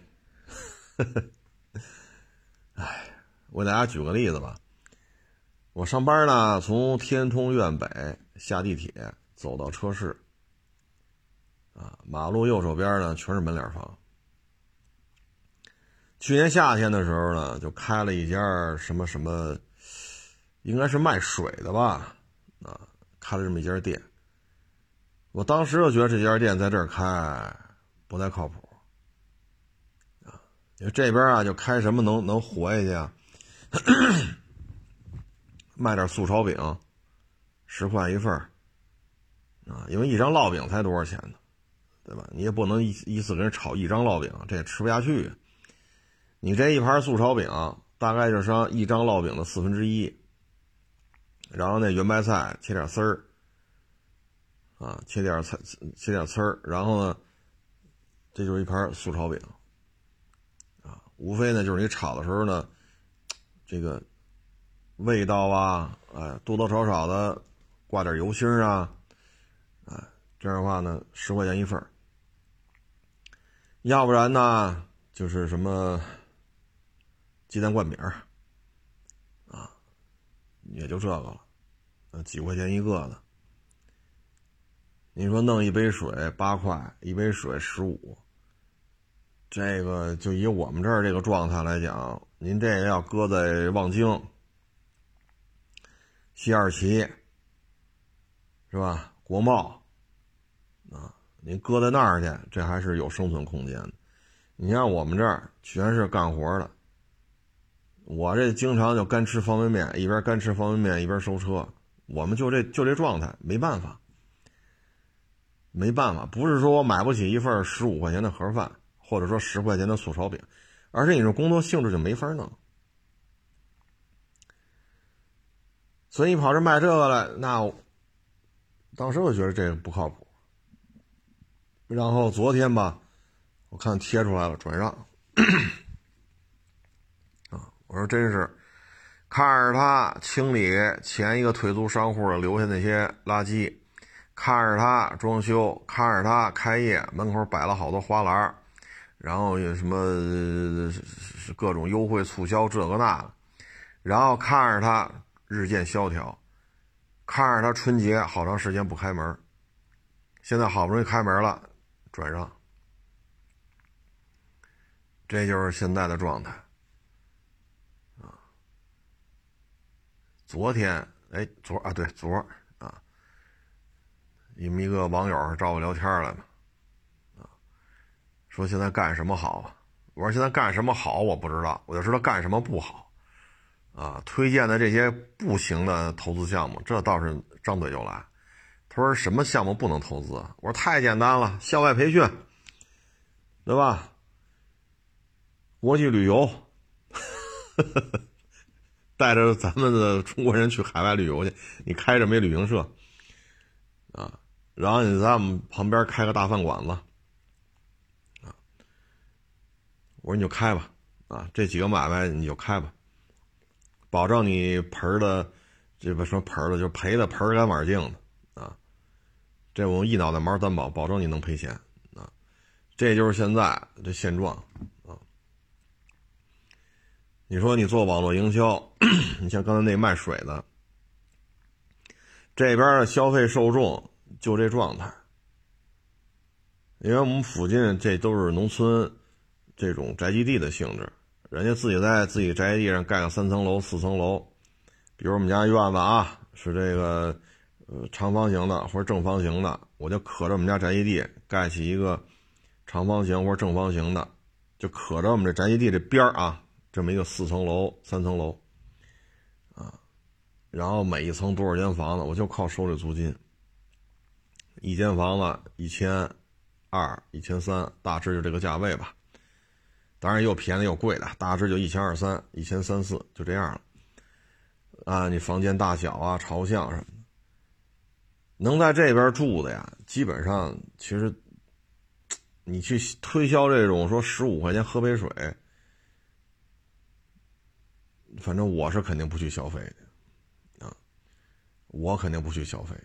哎，我给大家举个例子吧。我上班呢，从天通苑北下地铁走到车市，啊，马路右手边呢全是门脸房。去年夏天的时候呢，就开了一家什么什么，应该是卖水的吧，啊，开了这么一家店。我当时就觉得这家店在这儿开不太靠谱，啊，因为这边啊就开什么能能活下去啊？卖点素炒饼，十块一份啊，因为一张烙饼才多少钱呢？对吧？你也不能一一次给人炒一张烙饼，这也吃不下去。你这一盘素炒饼大概就是一张烙饼的四分之一，然后那圆白菜切点丝儿，啊，切点菜切点丝儿，然后呢，这就是一盘素炒饼，啊，无非呢就是你炒的时候呢，这个味道啊，哎，多多少少的挂点油星啊，哎，这样的话呢，十块钱一份要不然呢就是什么。鸡蛋灌饼啊，也就这个了，呃，几块钱一个的。你说弄一杯水八块，一杯水十五，这个就以我们这儿这个状态来讲，您这个要搁在望京、西二旗，是吧？国贸啊，您搁在那儿去，这还是有生存空间的。你像我们这儿全是干活的。我这经常就干吃方便面，一边干吃方便面一边收车，我们就这就这状态，没办法，没办法，不是说我买不起一份十五块钱的盒饭，或者说十块钱的素烧饼，而是你这工作性质就没法弄，所以你跑这卖这个来，那当时我觉得这个不靠谱。然后昨天吧，我看贴出来了转让。啊我说真是，看着他清理前一个退租商户留下那些垃圾，看着他装修，看着他开业，门口摆了好多花篮，然后有什么各种优惠促销这个那个，然后看着他日渐萧条，看着他春节好长时间不开门，现在好不容易开门了，转让，这就是现在的状态。昨天，哎，昨啊，对，昨你们一个网友找我聊天来了，啊，说现在干什么好？我说现在干什么好，我不知道，我就知道干什么不好，啊，推荐的这些不行的投资项目，这倒是张嘴就来。他说什么项目不能投资？我说太简单了，校外培训，对吧？国际旅游。带着咱们的中国人去海外旅游去，你开着没旅行社，然后你在我们旁边开个大饭馆子，啊，我说你就开吧，啊，这几个买卖你就开吧，保证你盆的，这不说盆的，就赔的盆干碗净的，啊，这我一脑袋毛担保，保证你能赔钱，啊，这就是现在这现状。啊。你说你做网络营销，你像刚才那卖水的，这边的消费受众就这状态，因为我们附近这都是农村，这种宅基地的性质，人家自己在自己宅基地上盖个三层楼、四层楼，比如我们家院子啊是这个呃长方形的或者正方形的，我就可着我们家宅基地盖起一个长方形或者正方形的，就可着我们这宅基地这边啊。这么一个四层楼、三层楼，啊，然后每一层多少间房子，我就靠收这租金。一间房子一千二、一千三，大致就这个价位吧。当然又便宜又贵的，大致就一千二三、一千三四，就这样了。啊，你房间大小啊、朝向什么的，能在这边住的呀，基本上其实，你去推销这种说十五块钱喝杯水。反正我是肯定不去消费的，啊，我肯定不去消费。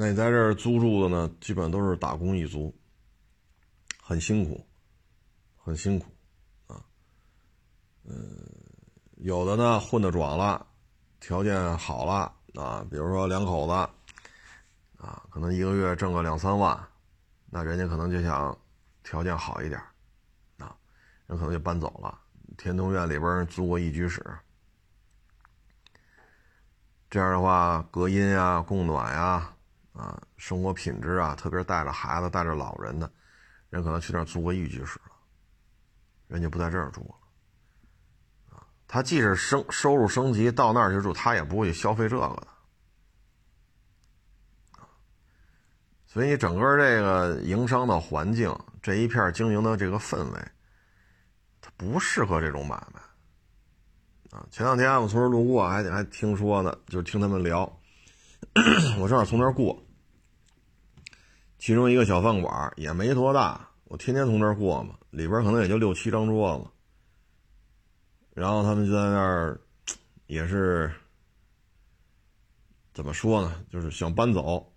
那你在这儿租住的呢，基本都是打工一族，很辛苦，很辛苦，啊，嗯，有的呢混的壮了，条件好了啊，比如说两口子，啊，可能一个月挣个两三万，那人家可能就想条件好一点，啊，人可能就搬走了，天通苑里边租个一居室，这样的话隔音啊、供暖呀。啊生活品质啊，特别带着孩子、带着老人的，人可能去那儿租个一居室了，人家不在这儿住了。啊，他即使升收入升级到那儿去住，他也不会去消费这个的。所以整个这个营商的环境，这一片经营的这个氛围，它不适合这种买卖。啊，前两天我从这儿路过，还还听说呢，就听他们聊，我正好从那儿过。其中一个小饭馆也没多大，我天天从这儿过嘛，里边可能也就六七张桌子。然后他们就在那儿，也是怎么说呢？就是想搬走，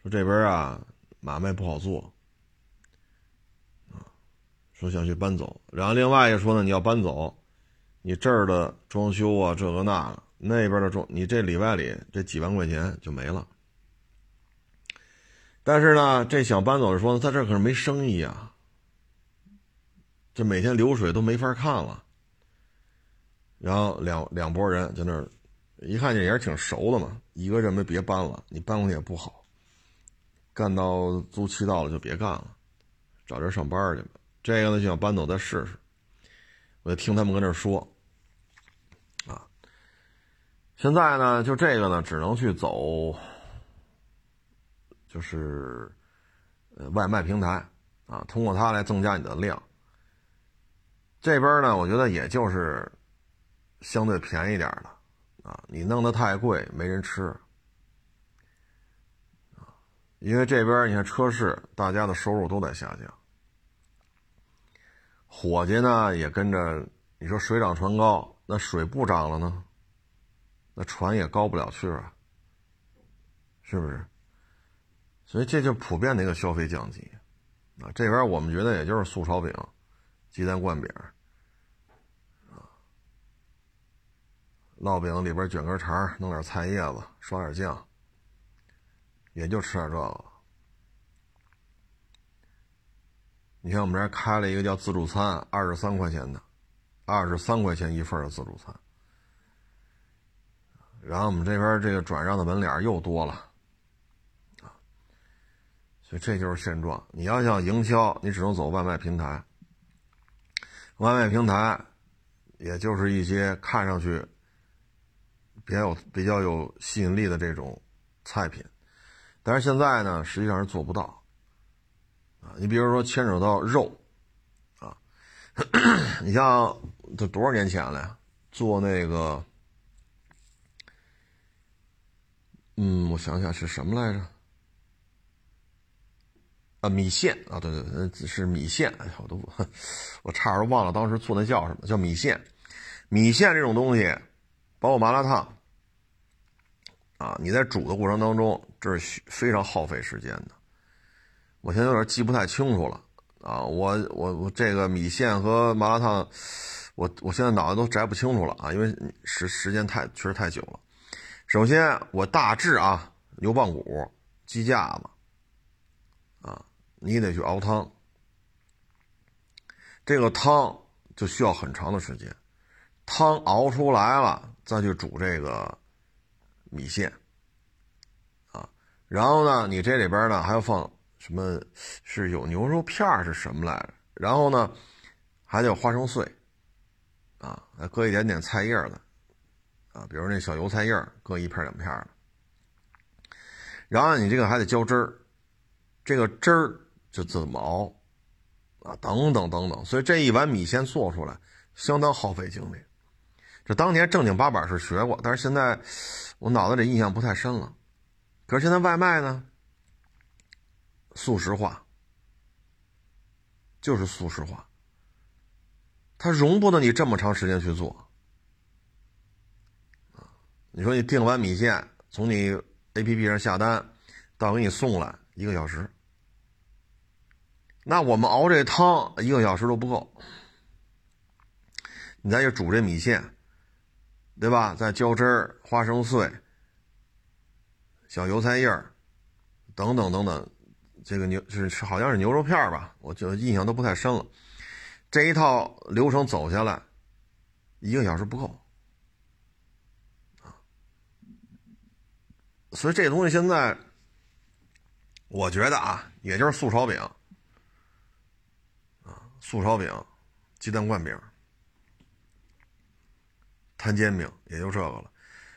说这边啊买卖不好做，啊，说想去搬走。然后另外一个说呢，你要搬走，你这儿的装修啊这个那个，那边的装，你这里外里这几万块钱就没了。但是呢，这想搬走的说呢，他这可是没生意啊，这每天流水都没法看了。然后两两拨人在那儿，一看见也是挺熟的嘛，一个认为别搬了，你搬过去也不好，干到租期到了就别干了，找地儿上班去吧。这个呢就想搬走再试试，我就听他们跟那说，啊，现在呢就这个呢只能去走。就是，呃，外卖平台啊，通过它来增加你的量。这边呢，我觉得也就是相对便宜点的啊，你弄得太贵没人吃。因为这边你看车市，大家的收入都在下降，伙计呢也跟着，你说水涨船高，那水不涨了呢，那船也高不了去啊，是不是？所以这就普遍的一个消费降级，啊，这边我们觉得也就是素炒饼、鸡蛋灌饼，啊，烙饼里边卷根肠，弄点菜叶子，刷点酱，也就吃点这个。你看我们这开了一个叫自助餐，二十三块钱的，二十三块钱一份的自助餐，然后我们这边这个转让的门脸又多了。这就是现状。你要想营销，你只能走外卖平台。外卖平台，也就是一些看上去比较有比较有吸引力的这种菜品，但是现在呢，实际上是做不到。啊，你比如说牵扯到肉，啊，你像这多少年前了呀？做那个，嗯，我想想是什么来着？啊，米线啊，对对对，是米线。哎呀，我都我差点忘了当时做那叫什么，叫米线。米线这种东西，包括麻辣烫啊，你在煮的过程当中，这是非常耗费时间的。我现在有点记不太清楚了啊，我我我这个米线和麻辣烫，我我现在脑子都摘不清楚了啊，因为时时间太确实太久了。首先，我大致啊，牛棒骨、鸡架子。你得去熬汤，这个汤就需要很长的时间。汤熬出来了，再去煮这个米线，啊，然后呢，你这里边呢还要放什么？是有牛肉片是什么来着？然后呢，还得有花生碎，啊，再搁一点点菜叶子，啊，比如那小油菜叶，搁一片两片的。然后你这个还得浇汁儿，这个汁儿。就怎么熬，啊，等等等等，所以这一碗米线做出来相当耗费精力。这当年正经八百是学过，但是现在我脑子里印象不太深了。可是现在外卖呢，速食化，就是速食化。它容不得你这么长时间去做。你说你订完米线，从你 APP 上下单，到给你送来一个小时，那我们熬这汤一个小时都不够。你再去煮这米线，对吧？再浇汁儿、花生碎、小油菜叶儿等等等等，这个牛是好像是牛肉片吧？我就印象都不太深了。这一套流程走下来，一个小时不够。所以这东西现在，我觉得啊，也就是素炒饼，素烧饼、鸡蛋灌饼、摊煎饼，也就这个了。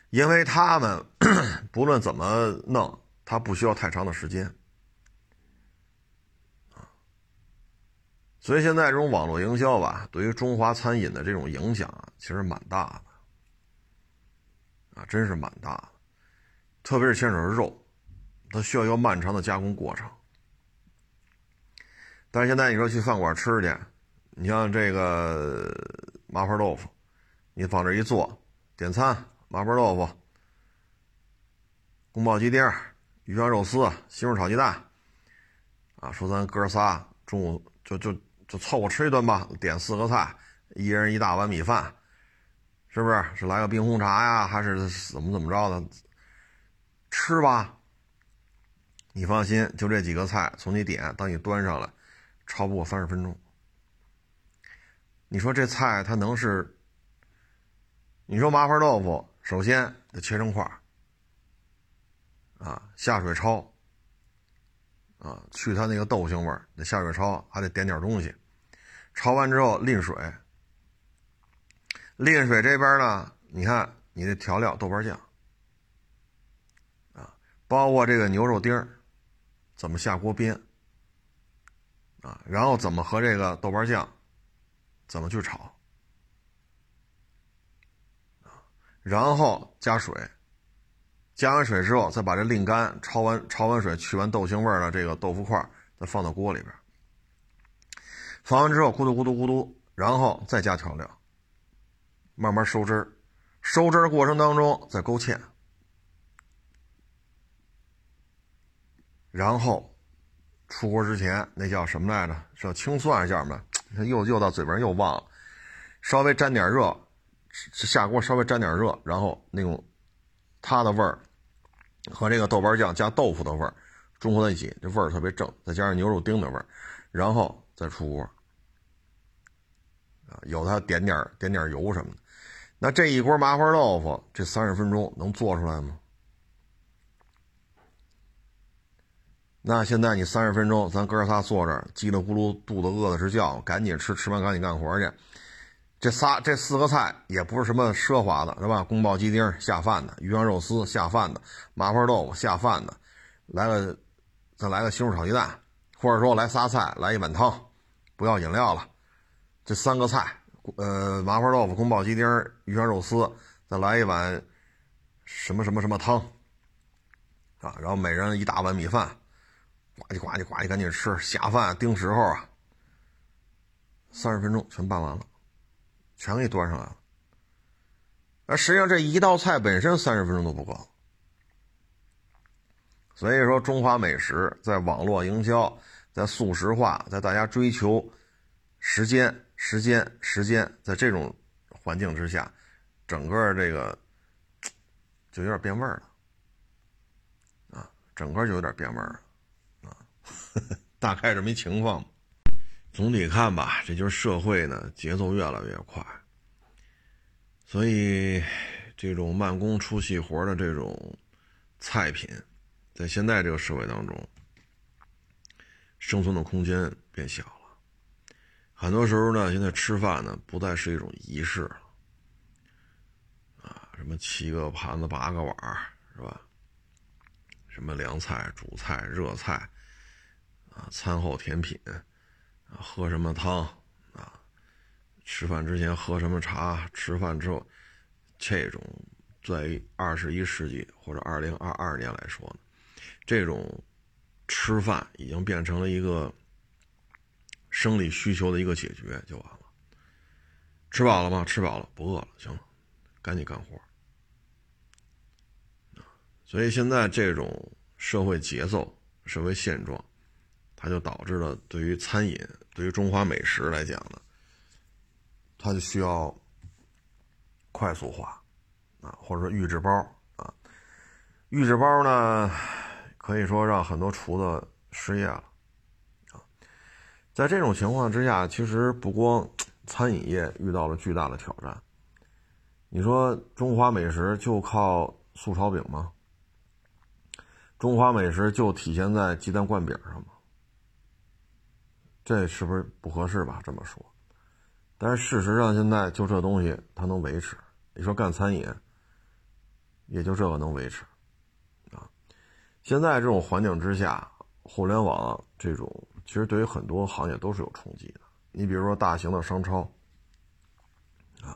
因为他们 不论怎么弄，他不需要太长的时间，所以现在这种网络营销吧，对于中华餐饮的这种影响啊，其实蛮大的，啊，真是蛮大的。特别是牵扯肉，它需要一个漫长的加工过程。但是现在你说去饭馆吃去，你像这个麻婆豆腐，你往这一坐，点餐麻婆豆腐、宫保鸡丁、鱼香肉丝、西红柿炒鸡蛋，啊，说咱哥仨中午就就就凑合吃一顿吧，点四个菜，一人一大碗米饭，是不是？是来个冰红茶呀，还是怎么怎么着的？吃吧，你放心，就这几个菜，从你点到你端上来，超不过三十分钟。你说这菜它能是？你说麻婆豆腐，首先得切成块啊，下水焯，啊，去它那个豆腥味儿，得下水焯，还得点点东西，焯完之后淋水，淋水这边呢，你看你的调料豆瓣酱。啊包括这个牛肉丁，怎么下锅煸然后怎么和这个豆瓣酱，怎么去炒啊？然后加水，加完水之后再把这沥干，焯完焯完水去完豆腥味儿的这个豆腐块再放到锅里边，放完之后咕嘟咕嘟咕嘟，然后再加调料，慢慢收汁儿，收汁儿过程当中再勾芡。然后，出锅之前那叫什么来着？叫青蒜叫什么？又又到嘴边又忘了。稍微沾点热，下锅稍微沾点热，然后那种它的味儿和这个豆瓣酱加豆腐的味儿中和在一起，这味儿特别正。再加上牛肉丁的味儿，然后再出锅。啊，有它点点点点油什么的。那这一锅麻婆豆腐，这三十分钟能做出来吗？那现在你三十分钟，咱哥仨坐这儿，叽里咕噜，肚子饿的是叫，赶紧吃，吃完赶紧干活去。这仨这四个菜也不是什么奢华的，是吧？宫保鸡丁下饭的，鱼香肉丝下饭的，麻婆豆腐下饭的，来个再来个西红柿炒鸡蛋，或者说来仨菜，来一碗汤，不要饮料了。这三个菜，呃，麻婆豆腐、宫保鸡丁、鱼香肉丝，再来一碗什么什么什么汤啊，然后每人一大碗米饭。呱唧呱唧呱唧，赶紧吃下饭定时候啊！三十分钟全办完了，全给端上来了。而实际上这一道菜本身三十分钟都不够。所以说，中华美食在网络营销、在速食化、在大家追求时间、时间、时间，在这种环境之下，整个这个就有点变味儿了啊！整个就有点变味儿了。大概这么一情况，总体看吧，这就是社会呢节奏越来越快，所以这种慢工出细活的这种菜品，在现在这个社会当中，生存的空间变小了。很多时候呢，现在吃饭呢不再是一种仪式了，啊，什么七个盘子八个碗是吧？什么凉菜、主菜、热菜。啊，餐后甜品，啊，喝什么汤，啊，吃饭之前喝什么茶，吃饭之后，这种在二十一世纪或者二零二二年来说呢，这种吃饭已经变成了一个生理需求的一个解决就完了。吃饱了吗？吃饱了，不饿了，行了，赶紧干活。所以现在这种社会节奏、社会现状，它就导致了对于餐饮、对于中华美食来讲呢，它就需要快速化啊，或者说预制包啊。预制包呢，可以说让很多厨子失业了啊。在这种情况之下，其实不光餐饮业遇到了巨大的挑战，你说中华美食就靠素炒饼吗？中华美食就体现在鸡蛋灌饼上吗？这是不是不合适吧？这么说，但是事实上现在就这东西它能维持。你说干餐饮，也就这个能维持，啊。现在这种环境之下，互联网这种其实对于很多行业都是有冲击的。你比如说大型的商超，啊，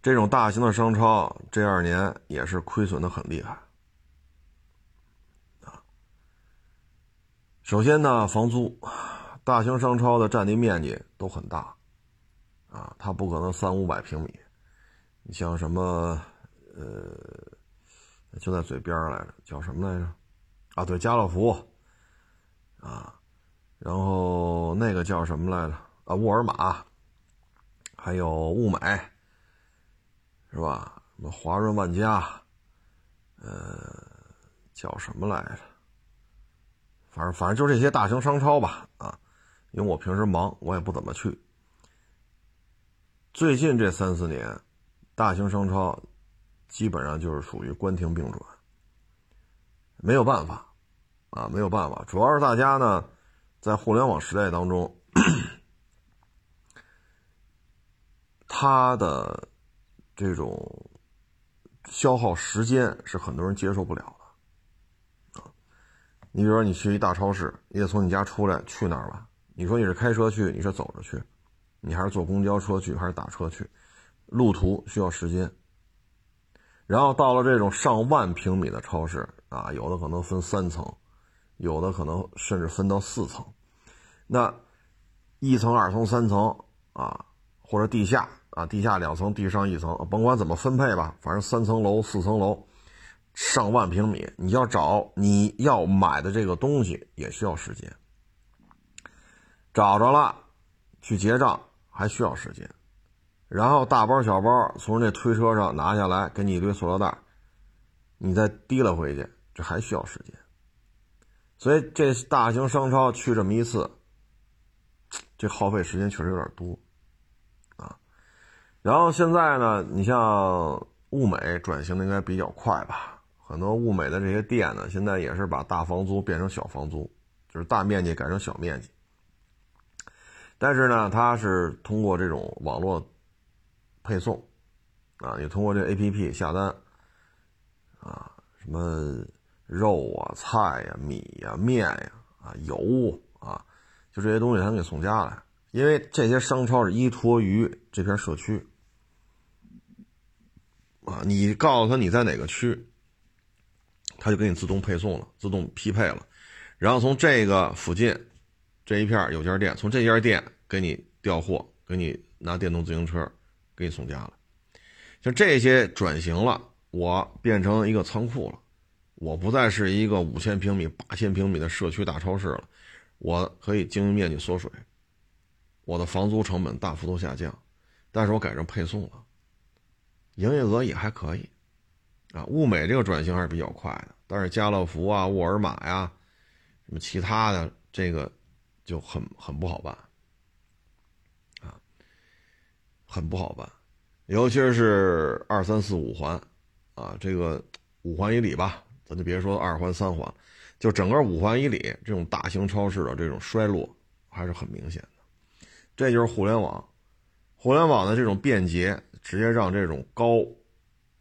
这种大型的商超这二年也是亏损的很厉害。啊首先呢，房租，大型商超的占地面积都很大，啊，它不可能三五百平米。你像什么，呃，就在嘴边来着，叫什么来着？啊，对，家乐福，啊，然后那个叫什么来着？啊，沃尔玛，还有物美，是吧？什么华润万家，呃，叫什么来着？反正反正就这些大型商超吧，啊，因为我平时忙，我也不怎么去。最近这三四年，大型商超基本上就是属于关停并转，没有办法，啊，没有办法。主要是大家呢，在互联网时代当中，它的这种消耗时间是很多人接受不了的，啊。你比如说，你去一大超市，你得从你家出来去那儿吧？你说你是开车去，你是走着去，你还是坐公交车去，还是打车去？路途需要时间。然后到了这种上万平米的超市啊，有的可能分三层，有的可能甚至分到四层。那一层、二层、三层啊，或者地下啊，地下两层，地上一层，甭管怎么分配吧，反正三层楼、四层楼。上万平米，你要找你要买的这个东西也需要时间。找着了，去结账还需要时间，然后大包小包从这推车上拿下来，给你一堆塑料袋，你再提了回去，这还需要时间。所以这大型商超去这么一次，这耗费时间确实有点多啊。然后现在呢，你像物美转型的应该比较快吧？很多物美的这些店呢，现在也是把大房租变成小房租，就是大面积改成小面积。但是呢，它是通过这种网络配送，啊，也通过这 APP 下单，啊，什么肉啊、菜呀、米呀、面呀、啊油啊，就这些东西，他能给送家来。因为这些商超是依托于这片社区，啊，你告诉他你在哪个区。他就给你自动配送了，自动匹配了，然后从这个附近这一片有家店，从这家店给你调货，给你拿电动自行车给你送家了。像这些转型了，我变成一个仓库了，我不再是一个五千平米、八千平米的社区大超市了，我可以经营面积缩水，我的房租成本大幅度下降，但是我改成配送了，营业额也还可以。啊，物美这个转型还是比较快的，但是家乐福啊、沃尔玛呀，什么其他的这个就很很不好办，啊，很不好办，尤其是二三四五环，啊，这个五环以里吧，咱就别说二环三环，就整个五环以里这种大型超市的这种衰落还是很明显的，这就是互联网，互联网的这种便捷，直接让这种高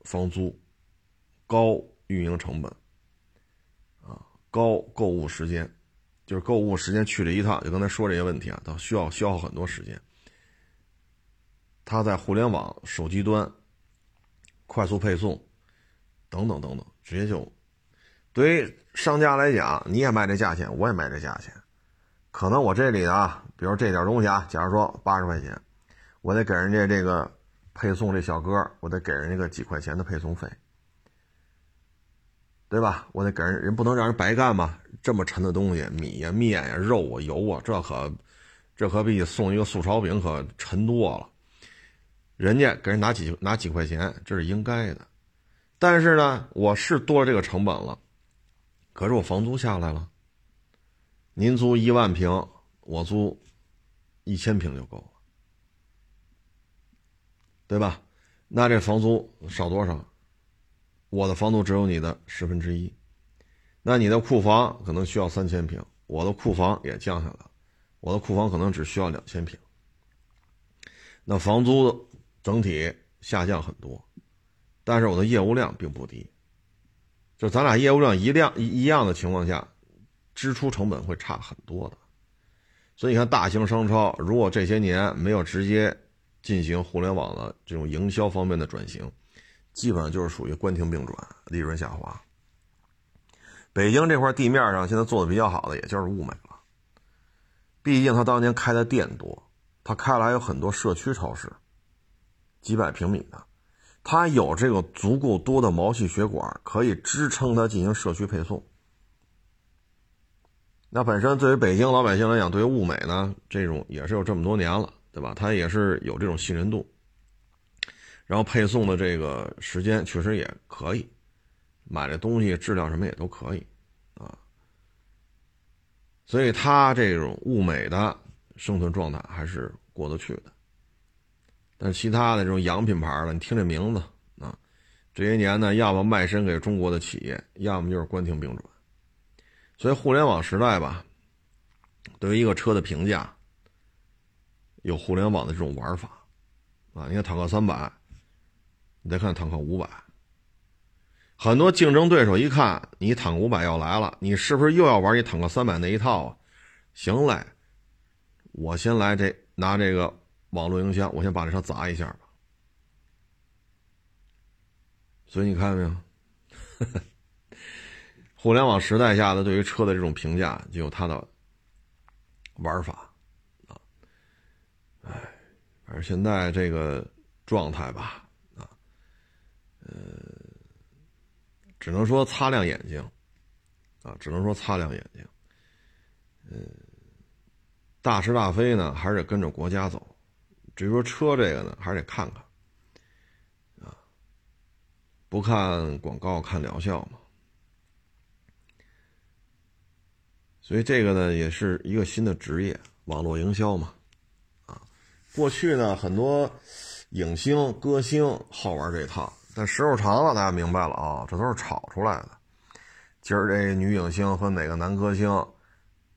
房租。高运营成本，啊，高购物时间，就是购物时间去这一趟，就刚才说这些问题啊，都需要消耗很多时间。他在互联网手机端快速配送，等等等等，直接就对于商家来讲，你也卖这价钱，我也卖这价钱，可能我这里啊，比如这点东西啊，假如说八十块钱，我得给人家这个配送这小哥，我得给人家个几块钱的配送费，对吧？我得给人，人不能让人白干吧？这么沉的东西，米呀、面呀、肉啊、油啊，这可这可比送一个素炒饼可沉多了。人家给人拿几拿几块钱，这是应该的。但是呢，我是多了这个成本了，可是我房租下来了。您租一万平，我租一千平就够了，对吧？那这房租少多少？我的房租只有你的十分之一，那你的库房可能需要三千平，我的库房也降下来，我的库房可能只需要两千平，那房租整体下降很多，但是我的业务量并不低，就咱俩业务量一量一一样的情况下。支出成本会差很多的，所以你看，大型商超如果这些年没有直接进行互联网的这种营销方面的转型，基本上就是属于关停并转，利润下滑。北京这块地面上现在做的比较好的，也就是物美了。毕竟他当年开的店多，他开来有很多社区超市，几百平米的，他有这个足够多的毛细血管，可以支撑他进行社区配送。那本身对于北京老百姓来讲，对于物美呢，这种也是有这么多年了，对吧？它也是有这种信任度，然后配送的这个时间确实也可以，买的东西质量什么也都可以，啊，所以它这种物美的生存状态还是过得去的。但其他的这种洋品牌的，你听这名字啊，这些年呢，要么卖身给中国的企业，要么就是关停并转。所以，互联网时代吧，对于一个车的评价，有互联网的这种玩法，啊，你看坦克三百，你再看坦克五百，很多竞争对手一看你坦克五百要来了，你是不是又要玩你坦克三百那一套啊？行嘞，我先来这拿这个网络营销，我先把这车砸一下吧。所以你看到没有？互联网时代下的对于车的这种评价，就有它的玩法啊。哎，反正现在这个状态吧，呃，只能说擦亮眼睛啊，只能说擦亮眼睛。嗯，大是大非呢，还是得跟着国家走。至于说车这个呢，还是得看看啊，不看广告看疗效嘛。所以这个呢，也是一个新的职业，网络营销嘛，啊，过去呢很多影星、歌星好玩这套，但时候长了，大家明白了啊，这都是炒出来的。今儿这女影星和哪个男歌星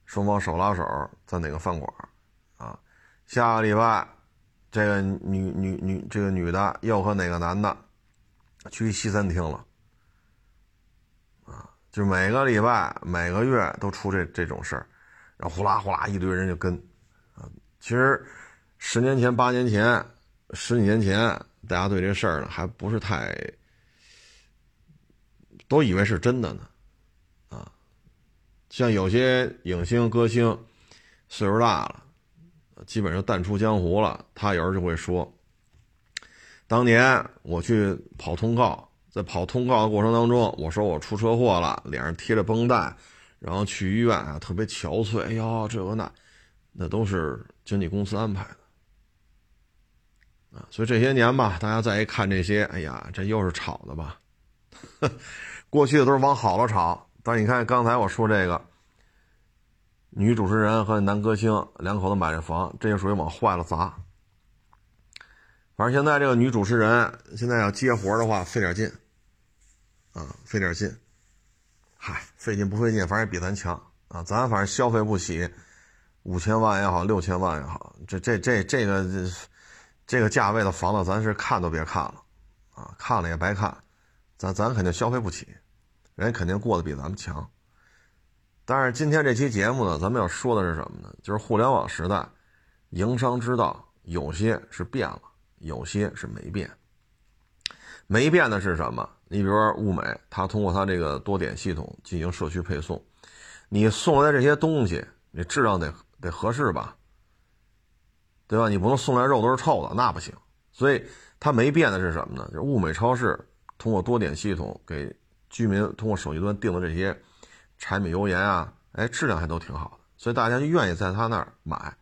双方手拉手在哪个饭馆啊？下个礼拜这个女女女这个女的又和哪个男的去西餐厅了？啊就每个礼拜、每个月都出这这种事儿，然后呼啦呼啦一堆人就跟，啊，其实十年前、八年前、十几年前，大家对这事儿呢还不是太，都以为是真的呢，啊，像有些影星、歌星岁数大了，基本上淡出江湖了，他有时候就会说，当年我去跑通告。在跑通告的过程当中，我说我出车祸了，脸上贴着绷带，然后去医院啊，特别憔悴。哎呦，这个那，那都是经纪公司安排啊。所以这些年吧，大家再一看这些，哎呀，这又是炒的吧？过去的都是往好了炒，但是你看刚才我说这个女主持人和男歌星两口子买这房，这就属于往坏了砸。反正现在这个女主持人现在要接活的话，费点劲，啊，费点劲，嗨，费劲不费劲，反正也比咱强啊。咱反正消费不起五千万也好，六千万也好，这这这这个这个价位的房子，咱是看都别看了，啊，看了也白看，咱咱肯定消费不起，人家肯定过得比咱们强。但是今天这期节目呢，咱们要说的是什么呢？就是互联网时代，营商之道有些是变了。有些是没变，没变的是什么？你比如说物美，它通过它这个多点系统进行社区配送，你送来这些东西，你质量得得合适吧，对吧？你不能送来肉都是臭的，那不行所以它没变的是什么呢？就是物美超市通过多点系统给居民通过手机端订的这些柴米油盐啊，哎，质量还都挺好的，所以大家就愿意在他那儿买，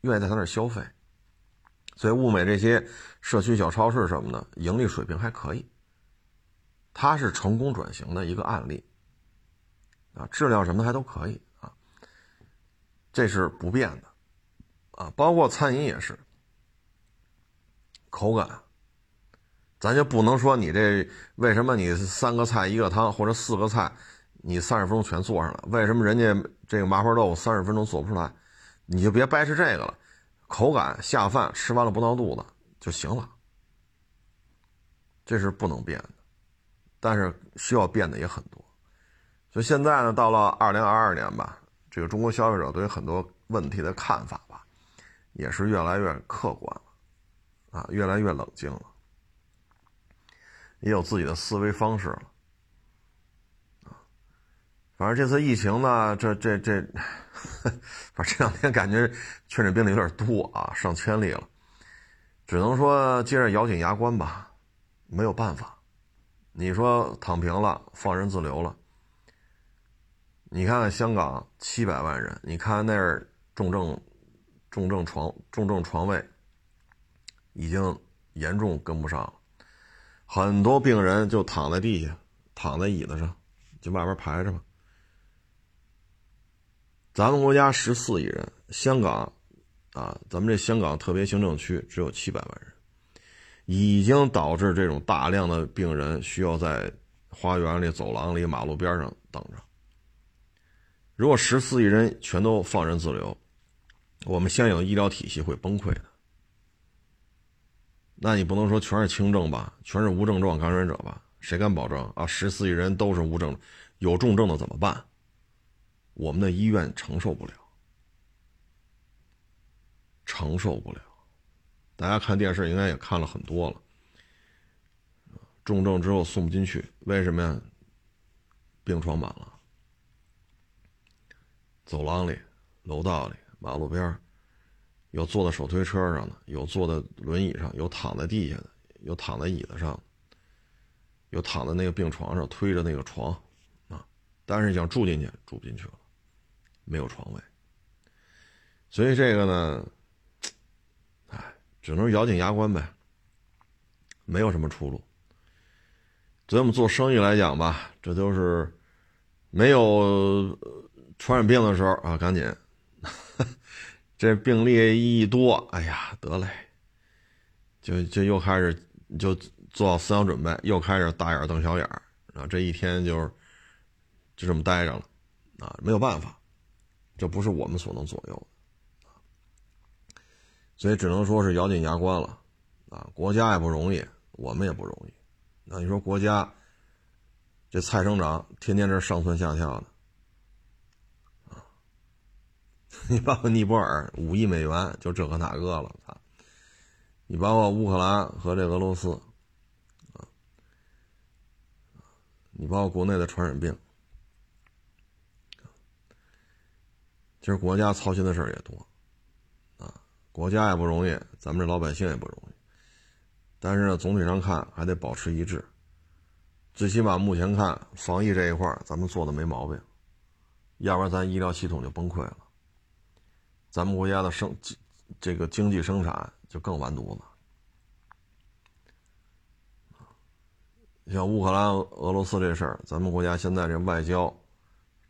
愿意在他那儿消费。所以物美这些社区小超市什么的，盈利水平还可以。它是成功转型的一个案例，啊，质量什么的还都可以啊，这是不变的，啊，包括餐饮也是，口感，咱就不能说你这为什么你三个菜一个汤或者四个菜，你三十分钟全做上了，为什么人家这个麻婆豆腐三十分钟做不出来，你就别掰扯这个了，口感下饭，吃完了不闹肚子就行了，这是不能变的。但是需要变的也很多，所以现在呢，到了二零二二年吧，这个中国消费者对于很多问题的看法吧，也是越来越客观了，啊，越来越冷静了，也有自己的思维方式了，啊，反正这次疫情呢，这这这，反正这两天感觉确诊病例有点多啊，上千例了，只能说接着咬紧牙关吧，没有办法。你说躺平了，放任自流了。你看看香港七百万人，你看那儿重症、重症床、重症床位已经严重跟不上了，很多病人就躺在地下，躺在椅子上，就外边排着吧。咱们国家十四亿人，香港啊，咱们这香港特别行政区只有七百万人。已经导致这种大量的病人需要在花园里、走廊里、马路边上等着。如果十四亿人全都放任自流，我们现有的医疗体系会崩溃的。那你不能说全是轻症吧，全是无症状感染者吧？谁敢保证啊？十四亿人都是无症，有重症的怎么办？我们的医院承受不了，承受不了。大家看电视应该也看了很多了，重症之后送不进去，为什么呀？病床满了，走廊里、楼道里、马路边有坐在手推车上的，有坐在轮椅上，有躺在地下的，有躺在椅子上，有躺在那个病床上推着那个床，啊，但是想住进去住不进去了，没有床位，所以这个呢。哎只能咬紧牙关呗，没有什么出路。所以我们做生意来讲吧，这都是没有传染病的时候啊，赶紧。这病例一多，哎呀，得嘞，就就又开始就做好思想准备，又开始大眼瞪小眼儿啊！这一天就就这么待着了啊，没有办法，这不是我们所能左右的。所以只能说是咬紧牙关了，啊，国家也不容易，我们也不容易。那你说国家这菜生长天天这上蹿下跳的，啊，你包括尼泊尔五亿美元就这个那个了，啊，你包括乌克兰和这俄罗斯，啊，你包括国内的传染病，其实国家操心的事儿也多。啊国家也不容易，咱们这老百姓也不容易，但是呢，总体上看还得保持一致。最起码目前看，防疫这一块咱们做的没毛病，要不然咱医疗系统就崩溃了，咱们国家的生这个经济生产就更完犊子。像乌克兰、俄罗斯这事儿，咱们国家现在这外交、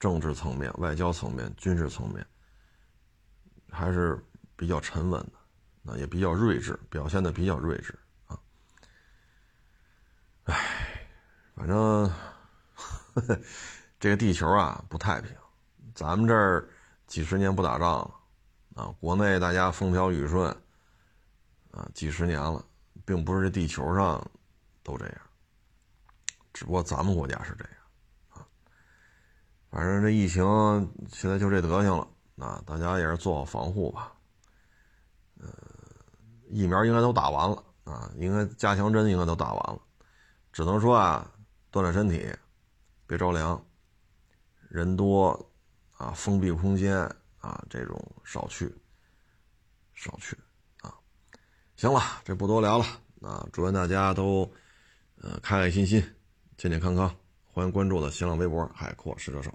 政治层面、外交层面、军事层面，还是。比较沉稳的，那也比较睿智，表现的比较睿智啊。唉，反正呵呵 这个地球啊不太平，咱们这儿几十年不打仗了啊，国内大家风调雨顺啊，几十年了，并不是这地球上都这样，只不过咱们国家是这样啊。反正这疫情现在就这德行了，啊，大家也是做好防护吧。疫苗应该都打完了啊，应该加强针应该都打完了，只能说啊，锻炼身体，别着凉，人多啊，封闭空间啊，这种少去，少去啊。行了，这不多聊了啊！祝愿大家都呃开开心心、健健康康。欢迎关注我的新浪微博“海阔试车手”。